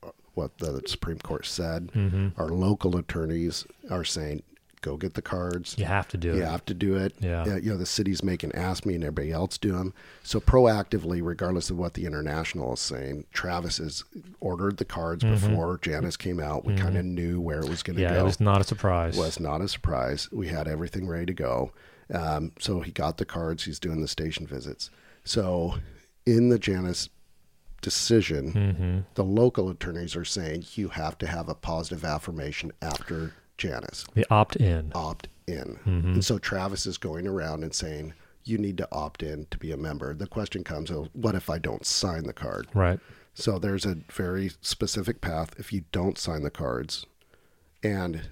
[SPEAKER 2] uh, what the Supreme Court said.
[SPEAKER 1] Mm-hmm.
[SPEAKER 2] Our local attorneys are saying, go get the cards.
[SPEAKER 1] You have to do
[SPEAKER 2] You
[SPEAKER 1] it.
[SPEAKER 2] You have to do it.
[SPEAKER 1] Yeah.
[SPEAKER 2] Uh, you know, the city's making ask me and everybody else do them. So proactively, regardless of what the international is saying, Travis has ordered the cards
[SPEAKER 1] Mhm.
[SPEAKER 2] before Janus came out. We
[SPEAKER 1] Mhm.
[SPEAKER 2] kind of knew where it was going to
[SPEAKER 1] Yeah,
[SPEAKER 2] go.
[SPEAKER 1] it was not a surprise.
[SPEAKER 2] It was not a surprise. We had everything ready to go. Um, so he got the cards. He's doing the station visits. So in the Janus decision,
[SPEAKER 1] Mm-hmm.
[SPEAKER 2] the local attorneys are saying you have to have a positive affirmation after Janus
[SPEAKER 1] The opt in.
[SPEAKER 2] opt in.
[SPEAKER 1] Mhm.
[SPEAKER 2] And so Travis is going around and saying, you need to opt in to be a member. The question comes, oh, what if I don't sign the card?
[SPEAKER 1] Right.
[SPEAKER 2] So there's a very specific path if you don't sign the cards. And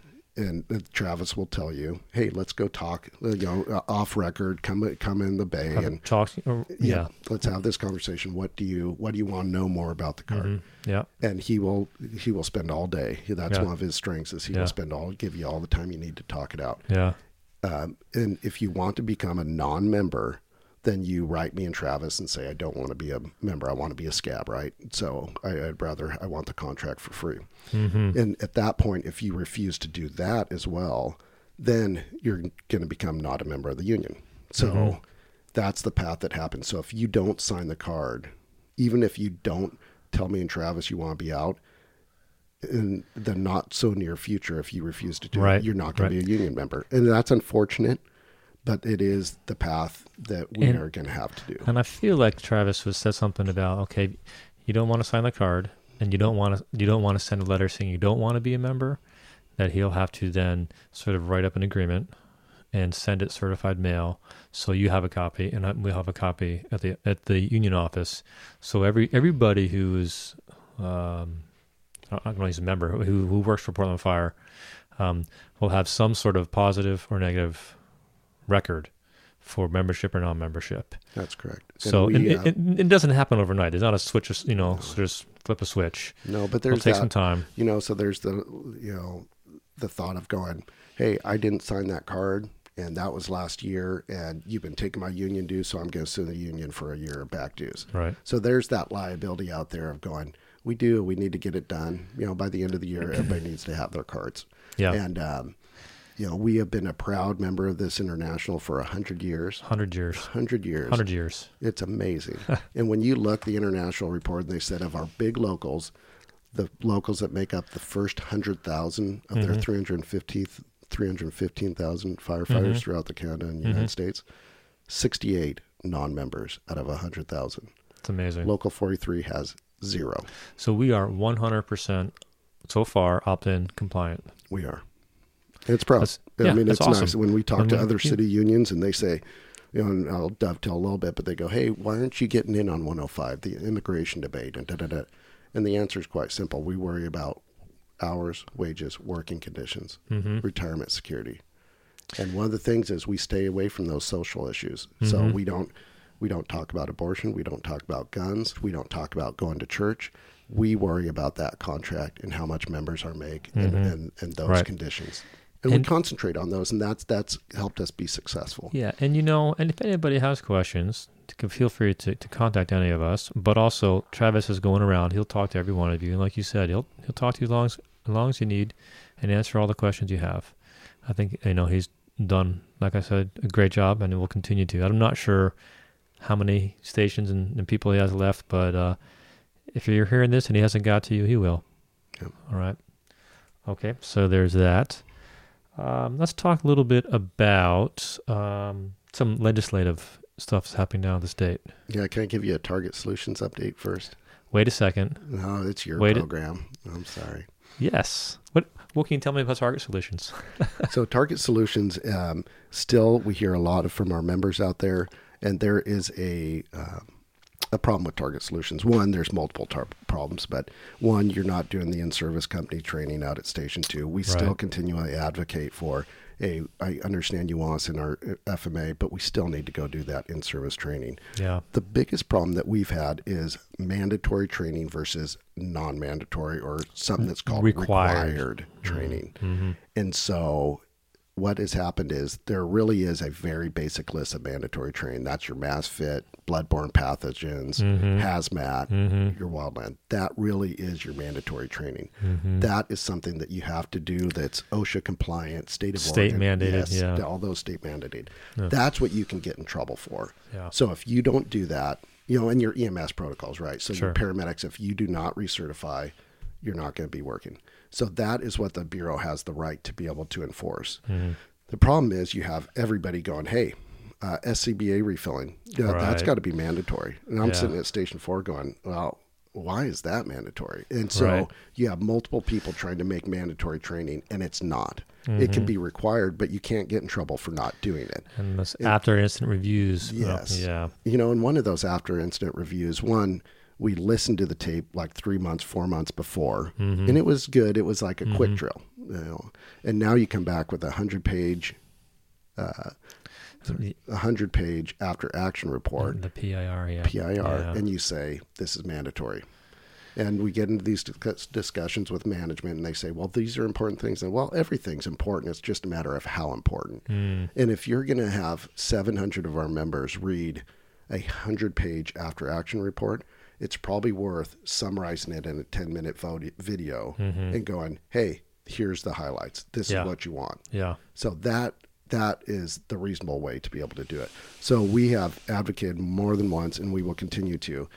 [SPEAKER 2] and Travis will tell you, hey, let's go talk, you know, uh, off record, come come in the bay
[SPEAKER 1] Have
[SPEAKER 2] and
[SPEAKER 1] talk, or, yeah.
[SPEAKER 2] let's have this conversation. What do you what do you want to know more about the card?
[SPEAKER 1] Mhm. Yeah.
[SPEAKER 2] and he will he will spend all day. That's
[SPEAKER 1] Yeah.
[SPEAKER 2] one of his strengths is he
[SPEAKER 1] Yeah.
[SPEAKER 2] will spend all give you all the time you need to talk it out.
[SPEAKER 1] Yeah.
[SPEAKER 2] Um, and if you want to become a non-member, then you write me and Travis and say, I don't want to be a member. I want to be a scab, right? So I, would rather, I want the contract for free.
[SPEAKER 1] Mm-hmm.
[SPEAKER 2] And at that point, if you refuse to do that as well, then you're going to become not a member of the union. So
[SPEAKER 1] Mhm.
[SPEAKER 2] that's the path that happens. So if you don't sign the card, even if you don't tell me and Travis you want to be out, in the not so near future, if you refuse to do
[SPEAKER 1] Right,
[SPEAKER 2] it, you're not going
[SPEAKER 1] right.
[SPEAKER 2] to be a union member. And that's unfortunate, but it is the path that we
[SPEAKER 1] And-
[SPEAKER 2] are going to have to do.
[SPEAKER 1] And I feel like Travis was said something about okay, you don't want to sign the card, and you don't want to you don't want to send a letter saying you don't want to be a member. That he'll have to then sort of write up an agreement and send it certified mail, so you have a copy, and we'll have a copy at the at the union office. So every everybody who is um, I'm not going to use a member who who works for Portland Fire um, will have some sort of positive or negative record for membership or non-membership.
[SPEAKER 2] That's correct. And
[SPEAKER 1] So
[SPEAKER 2] we,
[SPEAKER 1] it,
[SPEAKER 2] uh,
[SPEAKER 1] it, it doesn't happen overnight. It's not a switch, you know, just flip a switch.
[SPEAKER 2] no, but
[SPEAKER 1] It'll
[SPEAKER 2] there's
[SPEAKER 1] take
[SPEAKER 2] that,
[SPEAKER 1] some time.
[SPEAKER 2] you know, so there's the, you know, the thought of going, hey, I didn't sign that card. And that was last year, and you've been taking my union dues, so I'm going to sue the union for a year of back dues.
[SPEAKER 1] Right.
[SPEAKER 2] So there's that liability out there of going, we do, we need to get it done. You know, by the end of the year, (clears throat) everybody needs to have their cards.
[SPEAKER 1] Yeah.
[SPEAKER 2] And, um, you know, we have been a proud member of this international for a hundred years.
[SPEAKER 1] 100 years.
[SPEAKER 2] Hundred years.
[SPEAKER 1] 100 years.
[SPEAKER 2] It's amazing. (laughs) and when you look the international report, and they said of our big locals, the locals that make up the first hundred thousand of their
[SPEAKER 1] Mhm.
[SPEAKER 2] 315th 315,000 firefighters
[SPEAKER 1] Mhm.
[SPEAKER 2] throughout the Canada and. United States, 68 non-members out of 100,000.
[SPEAKER 1] It's amazing.
[SPEAKER 2] Local 43 has zero.
[SPEAKER 1] So we are 100% so far opt-in compliant.
[SPEAKER 2] We are. And it's proud. I mean, it's nice
[SPEAKER 1] awesome.
[SPEAKER 2] when we talk
[SPEAKER 1] And
[SPEAKER 2] to
[SPEAKER 1] when-
[SPEAKER 2] other
[SPEAKER 1] yeah.
[SPEAKER 2] city unions and they say, you know, and I'll dovetail a little bit, but they go, hey, why aren't you getting in on 105, the immigration debate, and da da da. And the answer is quite simple. We worry about hours, wages, working conditions,
[SPEAKER 1] hmm
[SPEAKER 2] retirement security. And one of the things is we stay away from those social issues. So
[SPEAKER 1] Mhm.
[SPEAKER 2] we don't we don't talk about abortion, we don't talk about guns, we don't talk about going to church. We worry about that contract and how much members are make and,
[SPEAKER 1] Mhm.
[SPEAKER 2] and, and those
[SPEAKER 1] Right.
[SPEAKER 2] conditions. And,
[SPEAKER 1] And-
[SPEAKER 2] we concentrate on those and that's that's helped us be successful.
[SPEAKER 1] Yeah, and you know, and if anybody has questions, feel free to, to contact any of us. But also, Travis is going around. He'll talk to every one of you, and like you said, he'll he'll talk to you as long as, as long as you need, and answer all the questions you have. I think you know he's done, like I said, a great job, and he will continue to. I'm not sure how many stations and, and people he has left, but uh, if you're hearing this and he hasn't got to you, he will.
[SPEAKER 2] Yep.
[SPEAKER 1] All right. Okay, so there's that. Um, let's talk a little bit about um, some legislative stuff that's happening down in the state.
[SPEAKER 2] Yeah, can I give you a Target Solutions update first?
[SPEAKER 1] Wait a second.
[SPEAKER 2] No, it's your
[SPEAKER 1] Wait
[SPEAKER 2] program. I'm sorry.
[SPEAKER 1] Yes. What what can you tell me about Target Solutions? (laughs)
[SPEAKER 2] so Target Solutions, um, still we hear a lot of, from our members out there, and there is a um, a problem with Target Solutions. One, there's multiple tar- problems, but one, you're not doing the in-service company training out at Station Two. We still continually advocate for a. I understand you want us in our uh, FMA, but we still need to go do that in-service training.
[SPEAKER 1] Yeah.
[SPEAKER 2] The biggest problem that we've had is mandatory training versus non-mandatory, or something that's called
[SPEAKER 1] Required.
[SPEAKER 2] required training.
[SPEAKER 1] Mm-hmm.
[SPEAKER 2] And so what has happened is there really is a very basic list of mandatory training. That's your mask fit, bloodborne pathogens,
[SPEAKER 1] Mhm.
[SPEAKER 2] hazmat,
[SPEAKER 1] Mm-hmm.
[SPEAKER 2] your wildland. That really is your mandatory training.
[SPEAKER 1] Mm-hmm.
[SPEAKER 2] That is something that you have to do that's OSHA compliant, state of
[SPEAKER 1] State
[SPEAKER 2] Oregon.
[SPEAKER 1] mandated,
[SPEAKER 2] yes,
[SPEAKER 1] yeah.
[SPEAKER 2] all those state mandated.
[SPEAKER 1] Yeah.
[SPEAKER 2] That's what you can get in trouble for.
[SPEAKER 1] Yeah.
[SPEAKER 2] So if you don't do that, you know, and your EMS protocols, right? So
[SPEAKER 1] Sure.
[SPEAKER 2] your paramedics, if you do not recertify, you're not going to be working. So that is what the bureau has the right to be able to enforce.
[SPEAKER 1] Mm-hmm.
[SPEAKER 2] The problem is you have everybody going, hey, uh, SCBA refilling, yeah, that's
[SPEAKER 1] Right.
[SPEAKER 2] got to be mandatory. And I'm
[SPEAKER 1] Yeah.
[SPEAKER 2] sitting at station four going, well, why is that mandatory? And so
[SPEAKER 1] Right.
[SPEAKER 2] you have multiple people trying to make mandatory training, and it's not. It
[SPEAKER 1] Mm-hmm.
[SPEAKER 2] can be required, but you can't get in trouble for not doing it.
[SPEAKER 1] And this after incident reviews. uh,
[SPEAKER 2] Yes.
[SPEAKER 1] yeah.
[SPEAKER 2] You know, in one of those after incident reviews, one, we listened to the tape like three months, four months before,
[SPEAKER 1] Mm-hmm.
[SPEAKER 2] and it was good. It was like a quick drill, you know. And now you come back with a hundred page,
[SPEAKER 1] The,
[SPEAKER 2] a hundred page after action report,
[SPEAKER 1] the PIR. Yeah.
[SPEAKER 2] PIR,
[SPEAKER 1] Yeah.
[SPEAKER 2] and you say this is mandatory. And we get into these discussions with management, and they say, "Well, these are important things." And well, everything's important. It's just a matter of how important.
[SPEAKER 1] Mm.
[SPEAKER 2] And if you're going to have 700 of our members read a hundred-page after-action report, it's probably worth summarizing it in a 10-minute vo- video and going, "Hey, here's the highlights. This
[SPEAKER 1] Mm-hmm. Yeah.
[SPEAKER 2] is what you want."
[SPEAKER 1] Yeah.
[SPEAKER 2] So that that is the reasonable way to be able to do it. So we have advocated more than once, and we will continue to.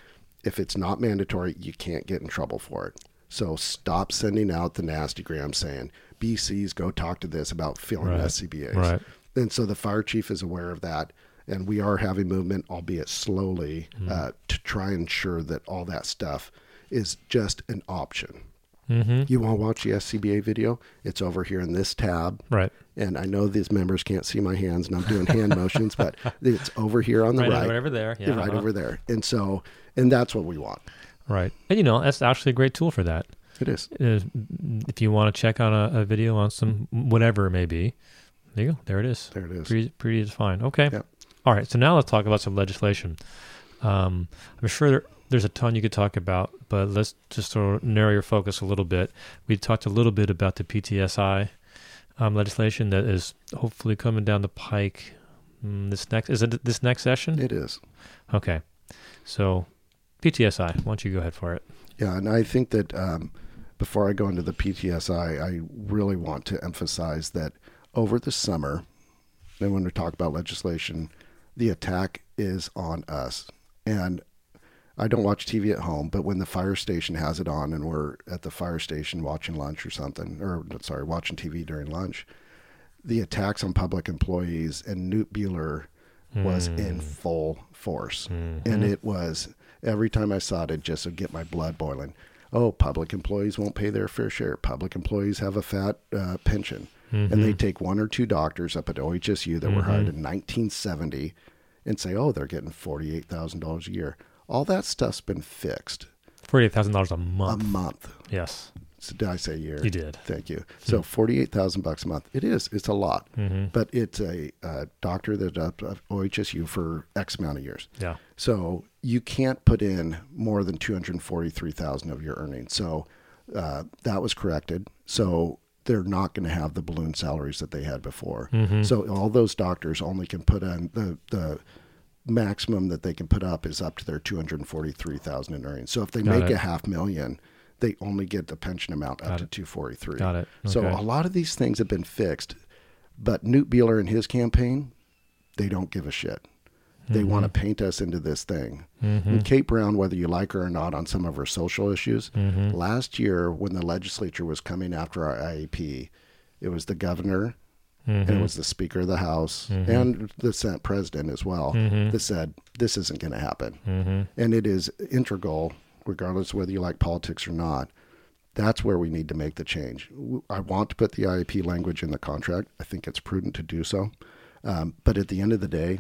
[SPEAKER 2] If it's not mandatory, you can't get in trouble for it. So stop sending out the nasty gram saying BCs go talk to this about filling
[SPEAKER 1] Right.
[SPEAKER 2] SCBA's.
[SPEAKER 1] Right.
[SPEAKER 2] And so the fire chief is aware of that, and we are having movement, albeit slowly,
[SPEAKER 1] Mm-hmm.
[SPEAKER 2] uh, to try and ensure that all that stuff is just an option.
[SPEAKER 1] Mm-hmm.
[SPEAKER 2] You want to watch the SCBA video? It's over here in this tab.
[SPEAKER 1] Right.
[SPEAKER 2] And I know these members can't see my hands and I'm doing hand (laughs) motions, but it's over here on the
[SPEAKER 1] Right,
[SPEAKER 2] right.
[SPEAKER 1] over there. Yeah,
[SPEAKER 2] right
[SPEAKER 1] uh-huh.
[SPEAKER 2] over there. And so, and that's what we want.
[SPEAKER 1] Right. And you know, that's actually a great tool for that.
[SPEAKER 2] It is.
[SPEAKER 1] Uh, if you want to check on a, a video on some whatever it may be, there you go. There it is.
[SPEAKER 2] There it is.
[SPEAKER 1] Pretty, pretty is fine. Okay.
[SPEAKER 2] Yep.
[SPEAKER 1] All right. So now let's talk about some legislation. Um, I'm sure there, there's a ton you could talk about, but let's just sort of narrow your focus a little bit. We talked a little bit about the PTSI um, legislation that is hopefully coming down the pike. Mm, this next is it this next session?
[SPEAKER 2] It is.
[SPEAKER 1] Okay. So PTSI. Why don't you go ahead for it?
[SPEAKER 2] Yeah. And I think that um, before I go into the PTSI, I really want to emphasize that over the summer, and when we talk about legislation, the attack is on us. And I don't watch TV at home, but when the fire station has it on and we're at the fire station watching lunch or something, or sorry, watching TV during lunch, the attacks on public employees and Knute Buehler was in full force. And it was every time I saw it, it just would get my blood boiling. Oh, public employees won't pay their fair share. Public employees have a fat uh, pension. And they take one or two doctors up at OHSU that were hired in 1970 and say, oh, they're getting $48,000 a year. All that stuff's been fixed
[SPEAKER 1] Forty-eight thousand dollars a month.
[SPEAKER 2] a
[SPEAKER 1] month. yes,
[SPEAKER 2] So did I say a year?
[SPEAKER 1] you did.
[SPEAKER 2] Thank you. So forty-eight thousand bucks a month. It is. It's a lot,
[SPEAKER 1] Mm-hmm.
[SPEAKER 2] but it's a, uh doctor that's up at OHSU for X amount of years.
[SPEAKER 1] Yeah.
[SPEAKER 2] So you can't put in more than two hundred forty-three thousand of your earnings. So uh, that was corrected. So they're not going to have the balloon salaries that they had before.
[SPEAKER 1] Mm-hmm.
[SPEAKER 2] So all those doctors only can put in the the maximum that they can put up is up to their two hundred forty-three thousand in earnings. So if they
[SPEAKER 1] Got
[SPEAKER 2] make
[SPEAKER 1] it.
[SPEAKER 2] a half million, they only get the pension amount up to two forty-three.
[SPEAKER 1] Got it.
[SPEAKER 2] So a lot of these things have been fixed, but Knute Buehler and his campaign, they don't give a shit. They
[SPEAKER 1] Mm-hmm.
[SPEAKER 2] want to paint us into this thing. And Kate Brown, whether you like her or not on some of her social issues,
[SPEAKER 1] Mm-hmm.
[SPEAKER 2] last year when the legislature was coming after our IAP, it was the governor
[SPEAKER 1] Mm-hmm.
[SPEAKER 2] and it was the Speaker of the House and the Senate President as well
[SPEAKER 1] Mm-hmm.
[SPEAKER 2] that said this isn't going to happen. And it is integral, regardless whether you like politics or not. That's where we need to make the change. I want to put the IAP language in the contract. I think it's prudent to do so. Um, but at the end of the day,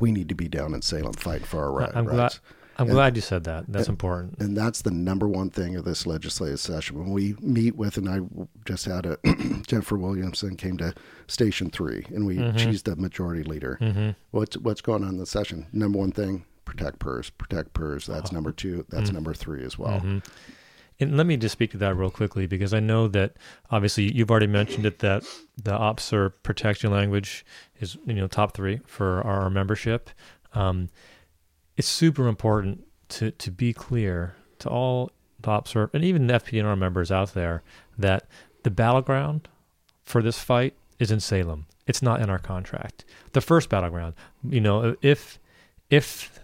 [SPEAKER 2] we need to be down in Salem fighting for our ri-
[SPEAKER 1] I'm glad.
[SPEAKER 2] rights.
[SPEAKER 1] I'm
[SPEAKER 2] And-
[SPEAKER 1] glad you said that. That's important.
[SPEAKER 2] And that's the number one thing of this legislative session. When we meet with, and I just had a (clears throat) Jennifer Williamson came to Station Three, and we she's the majority leader.
[SPEAKER 1] Mm-hmm.
[SPEAKER 2] What's what's going on in the session? Number one thing, protect PERS, protect PERS. That's
[SPEAKER 1] Uh-huh.
[SPEAKER 2] number two. That's
[SPEAKER 1] Mm.
[SPEAKER 2] number three as well.
[SPEAKER 1] And let me just speak to that real quickly because I know that obviously you've already mentioned it that the officer protection language is you know top three for our membership. Um, it's super important to to be clear to all officer and even FPNR members out there that the battleground for this fight is in Salem. It's not in our contract. The first battleground, you know, if if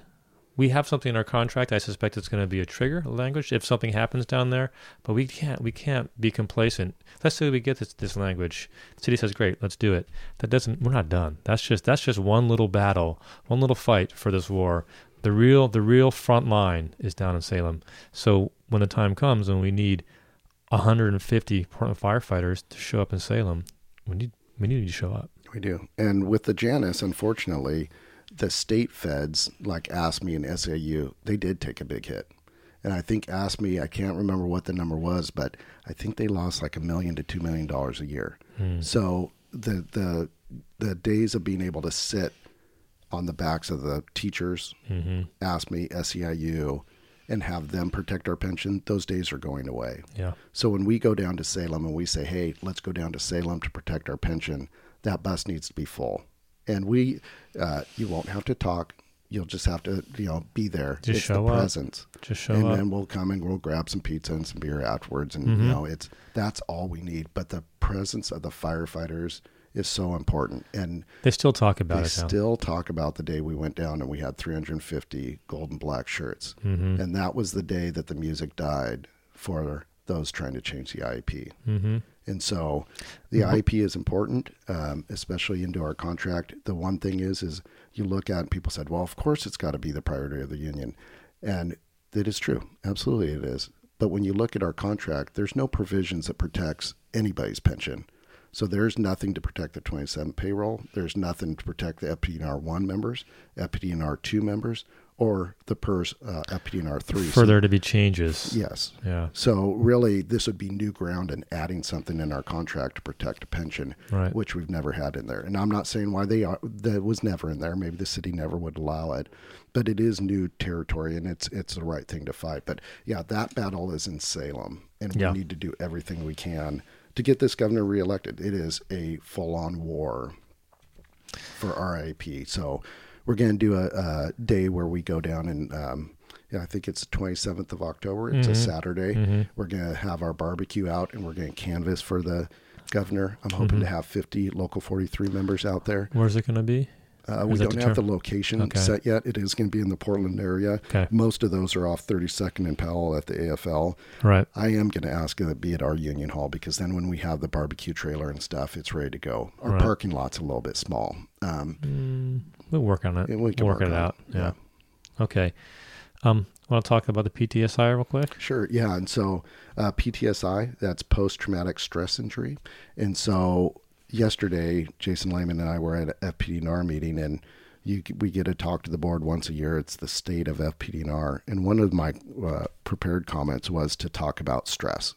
[SPEAKER 1] we have something in our contract. I suspect it's going to be a trigger language if something happens down there. But we can't we can't be complacent. Let's say we get this this language. The city says, "Great, let's do it." That doesn't. We're not done. That's just that's just one little battle, one little fight for this war. The real the real front line is down in Salem. So when the time comes and we need 150 Portland firefighters to show up in Salem, we need we need to show up.
[SPEAKER 2] We do. And with the Janus, unfortunately, the state feds like AFSCME and SEIU, they did take a big hit. And I think AFSCME, I can't remember what the number was, but I think they lost like a million to two million dollars a year. So the the the days of being able to sit on the backs of the teachers,
[SPEAKER 1] Mm-hmm.
[SPEAKER 2] AFSCME, SEIU, and have them protect our pension, those days are going away.
[SPEAKER 1] Yeah.
[SPEAKER 2] So when we go down to Salem and we say, hey, let's go down to Salem to protect our pension, that bus needs to be full. And we, uh, you won't have to talk. You'll just have to, you know, be there.
[SPEAKER 1] Just
[SPEAKER 2] it's
[SPEAKER 1] show
[SPEAKER 2] the
[SPEAKER 1] up.
[SPEAKER 2] presence.
[SPEAKER 1] Just show
[SPEAKER 2] and
[SPEAKER 1] up.
[SPEAKER 2] then we'll come and we'll grab some pizza and some beer afterwards. And,
[SPEAKER 1] Mhm.
[SPEAKER 2] you know, it's, that's all we need. But the presence of the firefighters is so important. And
[SPEAKER 1] They still talk about
[SPEAKER 2] they
[SPEAKER 1] it.
[SPEAKER 2] still talk about the day we went down and we had 350 gold and black shirts.
[SPEAKER 1] Mhm.
[SPEAKER 2] And that was the day that the music died for those trying to change the IAP.
[SPEAKER 1] Mhm.
[SPEAKER 2] And so the
[SPEAKER 1] Mhm.
[SPEAKER 2] IAP is important, um, especially into our contract. The one thing is, is you look at people said, well, of course it's got to be the priority of the union. And it is true. Absolutely it is. But when you look at our contract, there's no provisions that protects anybody's pension. So there's nothing to protect the 27 payroll. There's nothing to protect the FPDNR1 members, FPDNR2 members, or the PERS uh, FPDNR3. So-
[SPEAKER 1] For there to be changes.
[SPEAKER 2] yes.
[SPEAKER 1] Yeah.
[SPEAKER 2] So really, this would be new ground and adding something in our contract to protect a pension,
[SPEAKER 1] Right.
[SPEAKER 2] which we've never had in there. And I'm not saying why they are that was never in there. Maybe the city never would allow it, but it is new territory, and it's it's the right thing to fight. But yeah, that battle is in Salem, and we
[SPEAKER 1] Yeah.
[SPEAKER 2] need to do everything we can to get this governor reelected. It is a full-on war for RIP. So we're going to do a, a day where we go down and um, yeah, I think it's the 27th of October. It's
[SPEAKER 1] Mhm.
[SPEAKER 2] a Saturday.
[SPEAKER 1] Mhm.
[SPEAKER 2] We're going to have our barbecue out and we're going to canvass for the governor. I'm hoping
[SPEAKER 1] Mhm.
[SPEAKER 2] to have 50 local 43 members out there.
[SPEAKER 1] Where's it going to be?
[SPEAKER 2] Uh, we don't have the location
[SPEAKER 1] Okay.
[SPEAKER 2] set yet. It is going to be in the Portland area.
[SPEAKER 1] Okay.
[SPEAKER 2] Most of those are off 32nd and Powell at the AFL.
[SPEAKER 1] Right.
[SPEAKER 2] I am going to ask it to be at our Union Hall because then when we have the barbecue trailer and stuff, it's ready to go. Our
[SPEAKER 1] Right.
[SPEAKER 2] parking lot's a little bit small. Um,
[SPEAKER 1] Mm, we'll work on it.
[SPEAKER 2] and we can
[SPEAKER 1] work,
[SPEAKER 2] work
[SPEAKER 1] it out. Yeah. Okay. Um, want to talk about the PTSI real quick?
[SPEAKER 2] Sure, yeah. And so uh, PTSI, that's post traumatic stress injury. And so yesterday, Jason Lehman and I were at a FPDNR meeting, and you, we get to talk to the board once a year. It's the state of FPDNR. And one of my uh, prepared comments was to talk about stress.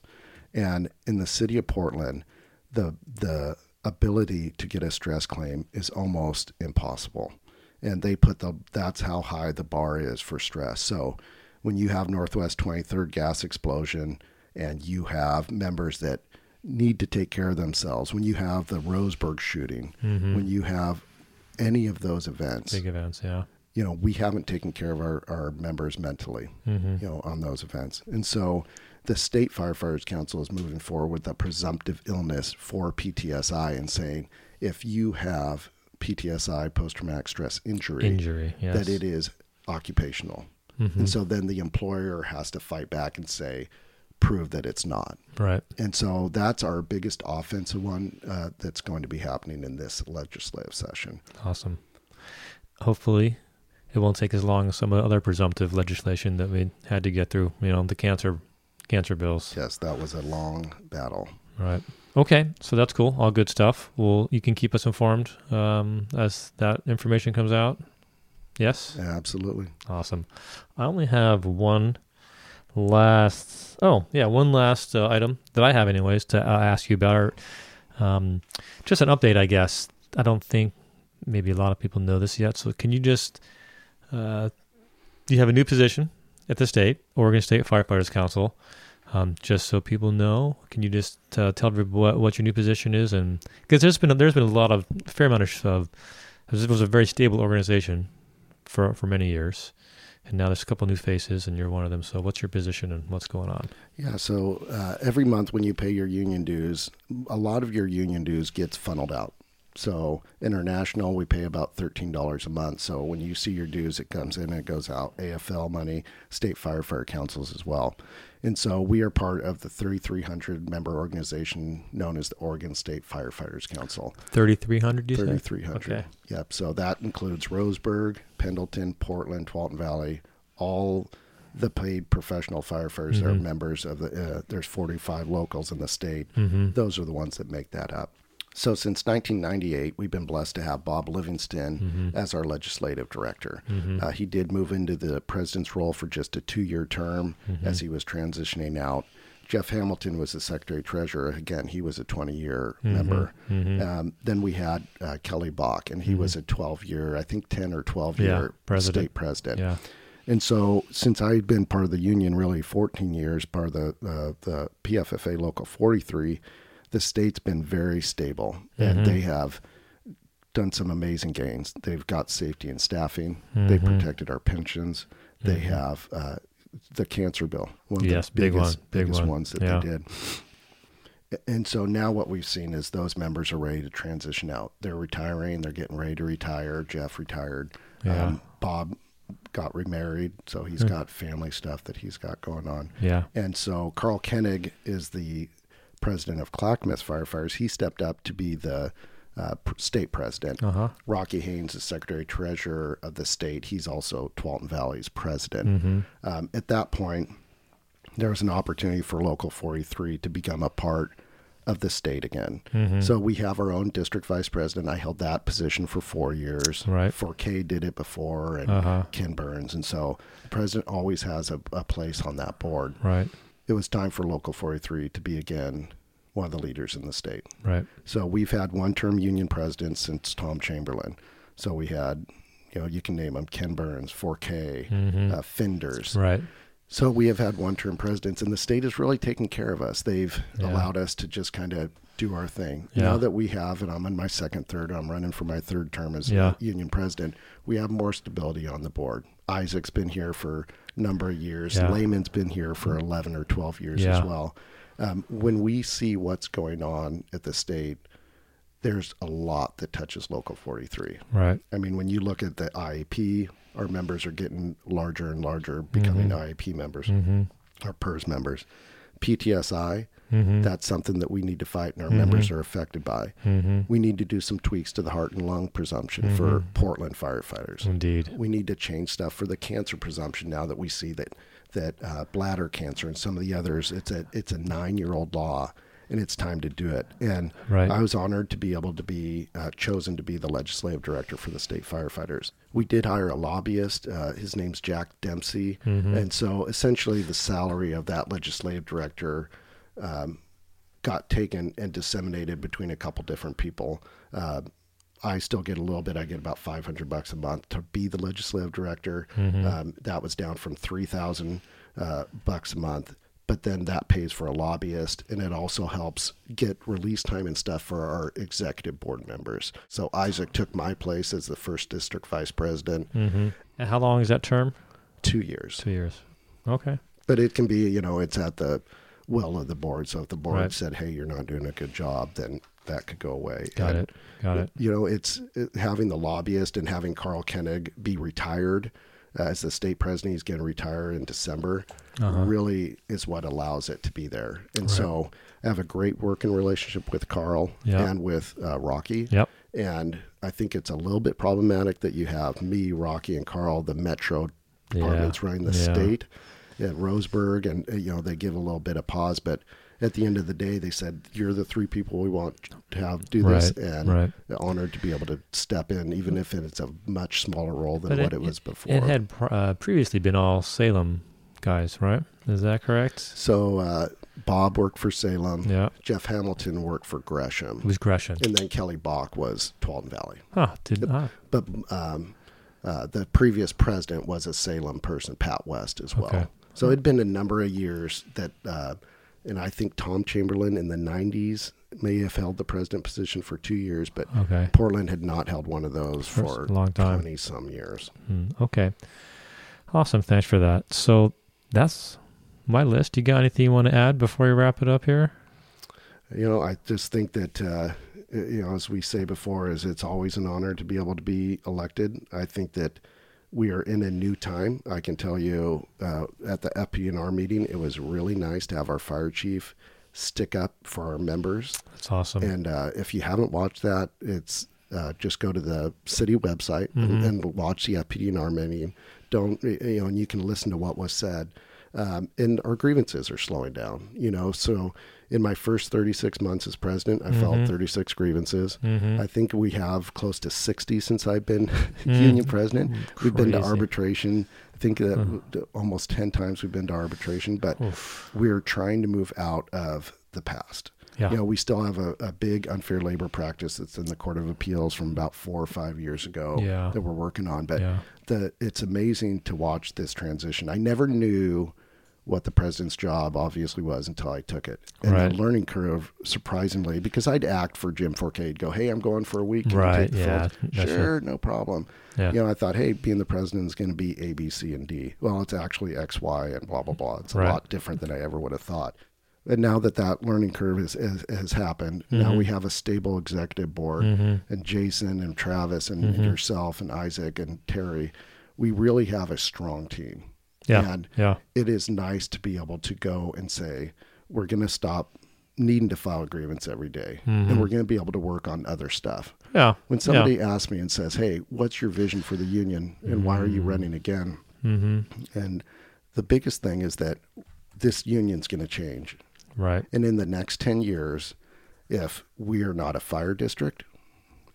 [SPEAKER 2] And in the city of Portland, the, the ability to get a stress claim is almost impossible. And they put the, that's how high the bar is for stress. So, when you have Northwest 23rd gas explosion and you have members that need to take care of themselves, when you have the Roseburg shooting,
[SPEAKER 1] Mhm.
[SPEAKER 2] when you have any of those events,
[SPEAKER 1] Big events. Yeah.
[SPEAKER 2] you know, we haven't taken care of our, our members mentally,
[SPEAKER 1] hmm
[SPEAKER 2] you know, on those events. And so the State Firefighters Council is moving forward with a presumptive illness for PTSI and saying if you have PTSI, post traumatic stress injury,
[SPEAKER 1] Injury. Yes.
[SPEAKER 2] that it is occupational.
[SPEAKER 1] Mhm.
[SPEAKER 2] And so then the employer has to fight back and say, prove that it's not.
[SPEAKER 1] Right.
[SPEAKER 2] And so that's our biggest offensive one uh, that's going to be happening in this legislative session.
[SPEAKER 1] Awesome. Hopefully, it won't take as long as some of the other presumptive legislation that we had to get through. You know, the cancer, cancer bills.
[SPEAKER 2] Yes, that was a long battle.
[SPEAKER 1] Right. Okay. So that's cool. All good stuff. Well, you can keep us informed um, as that information comes out. Yes.
[SPEAKER 2] Absolutely.
[SPEAKER 1] Awesome. I only have one last. Oh, yeah, one last uh, item that I have, anyways, to uh, ask you about. Or, um, just an update, I guess. I don't think maybe a lot of people know this yet. So, can you just? Uh, you have a new position at the state Oregon State Firefighters Council. Um, just so people know, can you just uh, tell everybody what, what your new position is? And because there's been a, there's been a lot of fair amount of of this was a very stable organization for for many years, and now there's a couple new faces, and you're one of them. So, what's your position and what's going on?
[SPEAKER 2] Yeah, so uh, every month when you pay your union dues, a lot of your union dues gets funneled out. So international, we pay about thirteen dollars a month. So when you see your dues, it comes in and it goes out. AFL money, state firefighter councils as well, and so we are part of the 3,300 member organization known as the Oregon State Firefighters Council.
[SPEAKER 1] Thirty three hundred, you say?
[SPEAKER 2] 3,300.
[SPEAKER 1] Okay.
[SPEAKER 2] Yep. So that includes Roseburg, Pendleton, Portland, Tualatin Valley, all the paid professional firefighters that are members of the. Uh, there's 45 locals in the state.
[SPEAKER 1] Mm-hmm.
[SPEAKER 2] Those are the ones that make that up. So since 1998, we've been blessed to have Bob Livingston
[SPEAKER 1] Mhm.
[SPEAKER 2] as our legislative director.
[SPEAKER 1] Mhm.
[SPEAKER 2] Uh, he did move into the president's role for just a two-year term
[SPEAKER 1] Mhm.
[SPEAKER 2] as he was transitioning out. Jeff Hamilton was the secretary treasurer. Again, he was a 20-year
[SPEAKER 1] Mhm.
[SPEAKER 2] member.
[SPEAKER 1] Mhm.
[SPEAKER 2] Um, then we had uh, Kelly Bach, and he was a 12 year, I think 10 or 12
[SPEAKER 1] Yeah,
[SPEAKER 2] year
[SPEAKER 1] president.
[SPEAKER 2] state president.
[SPEAKER 1] yeah.
[SPEAKER 2] And so, since I've been part of the union really 14 years, part of the uh, the PFFA Local 43, the state's been very stable, and
[SPEAKER 1] Mhm.
[SPEAKER 2] they have done some amazing gains. They've got safety and staffing. They
[SPEAKER 1] Mhm.
[SPEAKER 2] protected our pensions. They
[SPEAKER 1] Mhm.
[SPEAKER 2] have uh, the cancer bill, one of
[SPEAKER 1] Yes,
[SPEAKER 2] the
[SPEAKER 1] big
[SPEAKER 2] biggest,
[SPEAKER 1] one, big
[SPEAKER 2] biggest
[SPEAKER 1] one.
[SPEAKER 2] ones that
[SPEAKER 1] Yeah.
[SPEAKER 2] they did. And so now what we've seen is those members are ready to transition out. They're retiring. They're getting ready to retire. Jeff retired.
[SPEAKER 1] Yeah.
[SPEAKER 2] Um, Bob got remarried, so he's
[SPEAKER 1] Hmm.
[SPEAKER 2] got family stuff that he's got going on.
[SPEAKER 1] Yeah.
[SPEAKER 2] And so Carl Koenig is the president of Clackamas Firefighters. He stepped up to be the uh, state president.
[SPEAKER 1] Uh huh.
[SPEAKER 2] Rocky Haynes is secretary treasurer of the state. He's also Tualatin Valley's president.
[SPEAKER 1] Mm-hmm.
[SPEAKER 2] Um, at that point, there was an opportunity for Local 43 to become a part of the state again.
[SPEAKER 1] Mhm.
[SPEAKER 2] So we have our own district vice president. I held that position for four years.
[SPEAKER 1] Right.
[SPEAKER 2] 4K did it before, and
[SPEAKER 1] Uh-huh.
[SPEAKER 2] Ken Burns. And so the president always has a, a place on that board.
[SPEAKER 1] Right.
[SPEAKER 2] It was time for Local 43 to be again one of the leaders in the state.
[SPEAKER 1] Right.
[SPEAKER 2] So we've had one term union president since Tom Chamberlain. So we had, you know, you can name them Ken Burns, 4K,
[SPEAKER 1] Mhm.
[SPEAKER 2] uh, Finders.
[SPEAKER 1] Right.
[SPEAKER 2] So we have had one term presidents, and the state has really taken care of us. They've
[SPEAKER 1] Yeah.
[SPEAKER 2] allowed us to just kind of do our thing.
[SPEAKER 1] Yeah.
[SPEAKER 2] Now that we have, and I'm in my second, third, I'm running for my third term as
[SPEAKER 1] Yeah.
[SPEAKER 2] union president, we have more stability on the board. Isaac's been here for number of years.
[SPEAKER 1] Yeah.
[SPEAKER 2] Layman's been here for 11 or 12 years
[SPEAKER 1] Yeah.
[SPEAKER 2] as well. Um, when we see what's going on at the state, there's a lot that touches Local 43.
[SPEAKER 1] Right.
[SPEAKER 2] I mean, when you look at the IAP, our members are getting larger and larger, becoming
[SPEAKER 1] Mhm.
[SPEAKER 2] IAP members,
[SPEAKER 1] Mm-hmm.
[SPEAKER 2] our PERS members. PTSI,
[SPEAKER 1] Mm-hmm.
[SPEAKER 2] that's something that we need to fight and our
[SPEAKER 1] Mhm.
[SPEAKER 2] members are affected by.
[SPEAKER 1] mm-hmm.
[SPEAKER 2] We need to do some tweaks to the heart and lung presumption for
[SPEAKER 1] Mhm.
[SPEAKER 2] Portland firefighters.
[SPEAKER 1] Indeed.
[SPEAKER 2] We need to change stuff for the cancer presumption now that we see that that uh, bladder cancer and some of the others. It's a it's a nine year old law, and it's time to do it. And
[SPEAKER 1] Right.
[SPEAKER 2] I was honored to be able to be uh, chosen to be the legislative director for the state firefighters. We did hire a lobbyist. Uh, his name's Jack Dempsey,
[SPEAKER 1] Mhm.
[SPEAKER 2] and so essentially the salary of that legislative director. Um, got taken and disseminated between a couple different people. Uh, I still get a little bit. I get about 500 bucks a month to be the legislative director.
[SPEAKER 1] Mhm.
[SPEAKER 2] Um, that was down from 3,000 uh, bucks a month. But then that pays for a lobbyist, and it also helps get release time and stuff for our executive board members. So Isaac took my place as the first district vice president,
[SPEAKER 1] Mm-hmm. And how long is that term?
[SPEAKER 2] two years.
[SPEAKER 1] Two years. Okay.
[SPEAKER 2] But it can be, you know, it's at the will of the board. So if the board
[SPEAKER 1] Right.
[SPEAKER 2] said, "Hey, you're not doing a good job," then that could go away.
[SPEAKER 1] Got
[SPEAKER 2] And
[SPEAKER 1] it. Got it.
[SPEAKER 2] you know, it's it, having the lobbyist and having Carl Koenig be retired uh, as the state president. He's going to retire in December.
[SPEAKER 1] Uh-huh.
[SPEAKER 2] Really is what allows it to be there. And
[SPEAKER 1] Right.
[SPEAKER 2] so I have a great working relationship with Carl
[SPEAKER 1] Yeah.
[SPEAKER 2] and with uh, Rocky.
[SPEAKER 1] Yep.
[SPEAKER 2] And I think it's a little bit problematic that you have me, Rocky, and Carl, the Metro
[SPEAKER 1] Yeah.
[SPEAKER 2] departments running the
[SPEAKER 1] Yeah.
[SPEAKER 2] state at Roseburg, and you know they give a little bit of pause, but at the end of the day, they said you're the three people we want to have do this,
[SPEAKER 1] Right,
[SPEAKER 2] and
[SPEAKER 1] right.
[SPEAKER 2] honored to be able to step in, even if it's a much smaller role than
[SPEAKER 1] But
[SPEAKER 2] what it, was before.
[SPEAKER 1] It had pr- uh, previously been all Salem guys, right? Is that correct?
[SPEAKER 2] so uh, Bob worked for Salem,
[SPEAKER 1] Yeah.
[SPEAKER 2] Jeff Hamilton worked for Gresham,
[SPEAKER 1] It was Gresham.
[SPEAKER 2] and then Kelly Bach was Tualatin Valley.
[SPEAKER 1] Huh. Did ah,
[SPEAKER 2] But um, uh, the previous president was a Salem person, Pat West, as well.
[SPEAKER 1] Okay.
[SPEAKER 2] So it'd been a number of years that, uh, and I think Tom Chamberlain in the 90s may have held the president position for two years, but
[SPEAKER 1] okay.
[SPEAKER 2] Portland had not held one of those
[SPEAKER 1] For
[SPEAKER 2] for
[SPEAKER 1] a long time.
[SPEAKER 2] 20 some years.
[SPEAKER 1] Hmm, okay. Awesome. Thanks for that. So that's my list. You got anything you want to add before we wrap it up here?
[SPEAKER 2] You know, I just think that, uh, you know, as we say before, is it's always an honor to be able to be elected. I think that we are in a new time. I can tell you uh, at the FPNR meeting, it was really nice to have our fire chief stick up for our members.
[SPEAKER 1] That's awesome.
[SPEAKER 2] And uh, if you haven't watched that, it's uh, just go to the city website
[SPEAKER 1] Mhm.
[SPEAKER 2] and, and watch the FPDNR meeting. Don't you know? And you can listen to what was said. Um, and our grievances are slowing down. You know, so in my first 36 months as president, I
[SPEAKER 1] Mhm.
[SPEAKER 2] filed 36 grievances.
[SPEAKER 1] Mhm.
[SPEAKER 2] I think we have close to 60 since I've been (laughs)
[SPEAKER 1] Mm.
[SPEAKER 2] union president. We've been to arbitration. I think that
[SPEAKER 1] Uh-huh.
[SPEAKER 2] almost 10 times we've been to arbitration, but
[SPEAKER 1] Oof.
[SPEAKER 2] we're trying to move out of the past.
[SPEAKER 1] Yeah.
[SPEAKER 2] You know, we still have a, a big unfair labor practice that's in the Court of Appeals from about four or five years ago
[SPEAKER 1] Yeah.
[SPEAKER 2] that we're working on. But
[SPEAKER 1] yeah.
[SPEAKER 2] the it's amazing to watch this transition. I never knew what the president's job obviously was until I took it. And
[SPEAKER 1] Right.
[SPEAKER 2] the learning curve, surprisingly, because I'd act for Jim Forcade, go, hey, I'm going for a week. Can
[SPEAKER 1] Right, yeah,
[SPEAKER 2] full-"
[SPEAKER 1] that's
[SPEAKER 2] Sure, no problem.
[SPEAKER 1] Yeah.
[SPEAKER 2] You know, I thought, hey, being the president is going to be A, B, C, and D. Well, it's actually X, Y, and blah, blah, blah. It's a
[SPEAKER 1] Right.
[SPEAKER 2] lot different than I ever would have thought. And now that that learning curve has, has, has happened, now
[SPEAKER 1] Mm-hmm.
[SPEAKER 2] we have a stable executive board and Jason and Travis and,
[SPEAKER 1] Mm-hmm.
[SPEAKER 2] and yourself and Isaac and Terry. We really have a strong team.
[SPEAKER 1] Yeah.
[SPEAKER 2] And
[SPEAKER 1] Yeah.
[SPEAKER 2] it is nice to be able to go and say, we're going to stop needing to file agreements every day, and we're going to be able to work on other stuff.
[SPEAKER 1] Yeah.
[SPEAKER 2] When somebody asks me and says, "Hey, what's your vision for the union, and why are you running again?"
[SPEAKER 1] Mm-hmm.
[SPEAKER 2] and the biggest thing is that this union's going to change,
[SPEAKER 1] Right.
[SPEAKER 2] and in the next ten years, if we are not a fire district,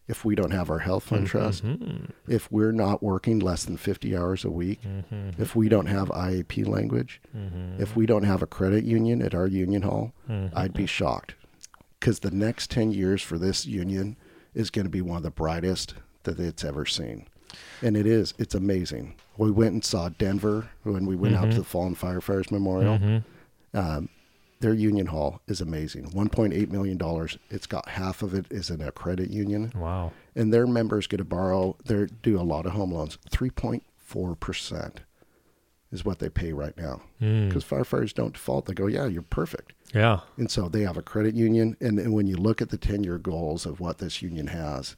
[SPEAKER 2] if we don't have our health fund trust,
[SPEAKER 1] Mm-hmm.
[SPEAKER 2] if we're not working less than 50 hours a week,
[SPEAKER 1] Mm-hmm.
[SPEAKER 2] if we don't have IAP language, if we don't have a credit union at our union hall,
[SPEAKER 1] Mm-hmm.
[SPEAKER 2] I'd be shocked. Because the next 10 years for this union is going to be one of the brightest that it's ever seen. And it is. It's amazing. We went and saw Denver when we went out
[SPEAKER 1] Mm-hmm.
[SPEAKER 2] to the Fallen Firefighters Memorial. Um, their union hall is amazing. $1.8 million. It's got half of it is in a credit union
[SPEAKER 1] Wow.
[SPEAKER 2] and their members get to borrow they do a lot of home loans 3.4% is what they pay right now
[SPEAKER 1] Mm.
[SPEAKER 2] because firefighters don't default they go yeah you're perfect
[SPEAKER 1] Yeah.
[SPEAKER 2] and so they have a credit union and, and when you look at the 10 year goals of what this union has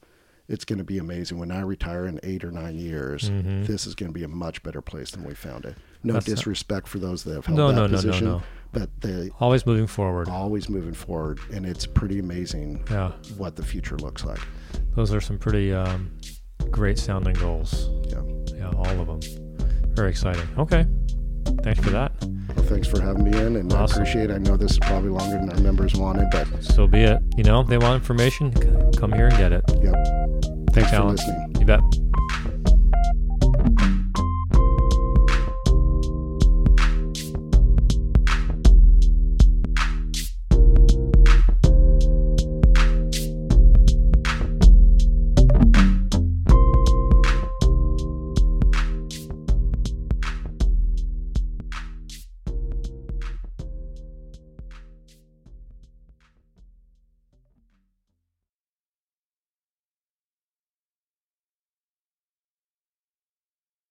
[SPEAKER 2] it's going to be amazing when i retire in eight or nine years this is going to be a much better place than we found it no
[SPEAKER 1] Mm-hmm. That's-
[SPEAKER 2] disrespect for those that have held
[SPEAKER 1] No,
[SPEAKER 2] that
[SPEAKER 1] no, no, no,
[SPEAKER 2] position
[SPEAKER 1] no.
[SPEAKER 2] But they
[SPEAKER 1] Always moving forward.
[SPEAKER 2] always moving forward and it's pretty amazing
[SPEAKER 1] Yeah.
[SPEAKER 2] what the future looks like
[SPEAKER 1] Those are some pretty um, great sounding goals.
[SPEAKER 2] yeah
[SPEAKER 1] Yeah, all of them. Very exciting. Okay. Thanks for that.
[SPEAKER 2] Well, thanks for having me in, and I appreciate. it. I know this is probably longer than our members wanted, but
[SPEAKER 1] So be it. You know, they want information, come here and get it.
[SPEAKER 2] yep. Thanks
[SPEAKER 1] Alan.
[SPEAKER 2] for listening.
[SPEAKER 1] You bet.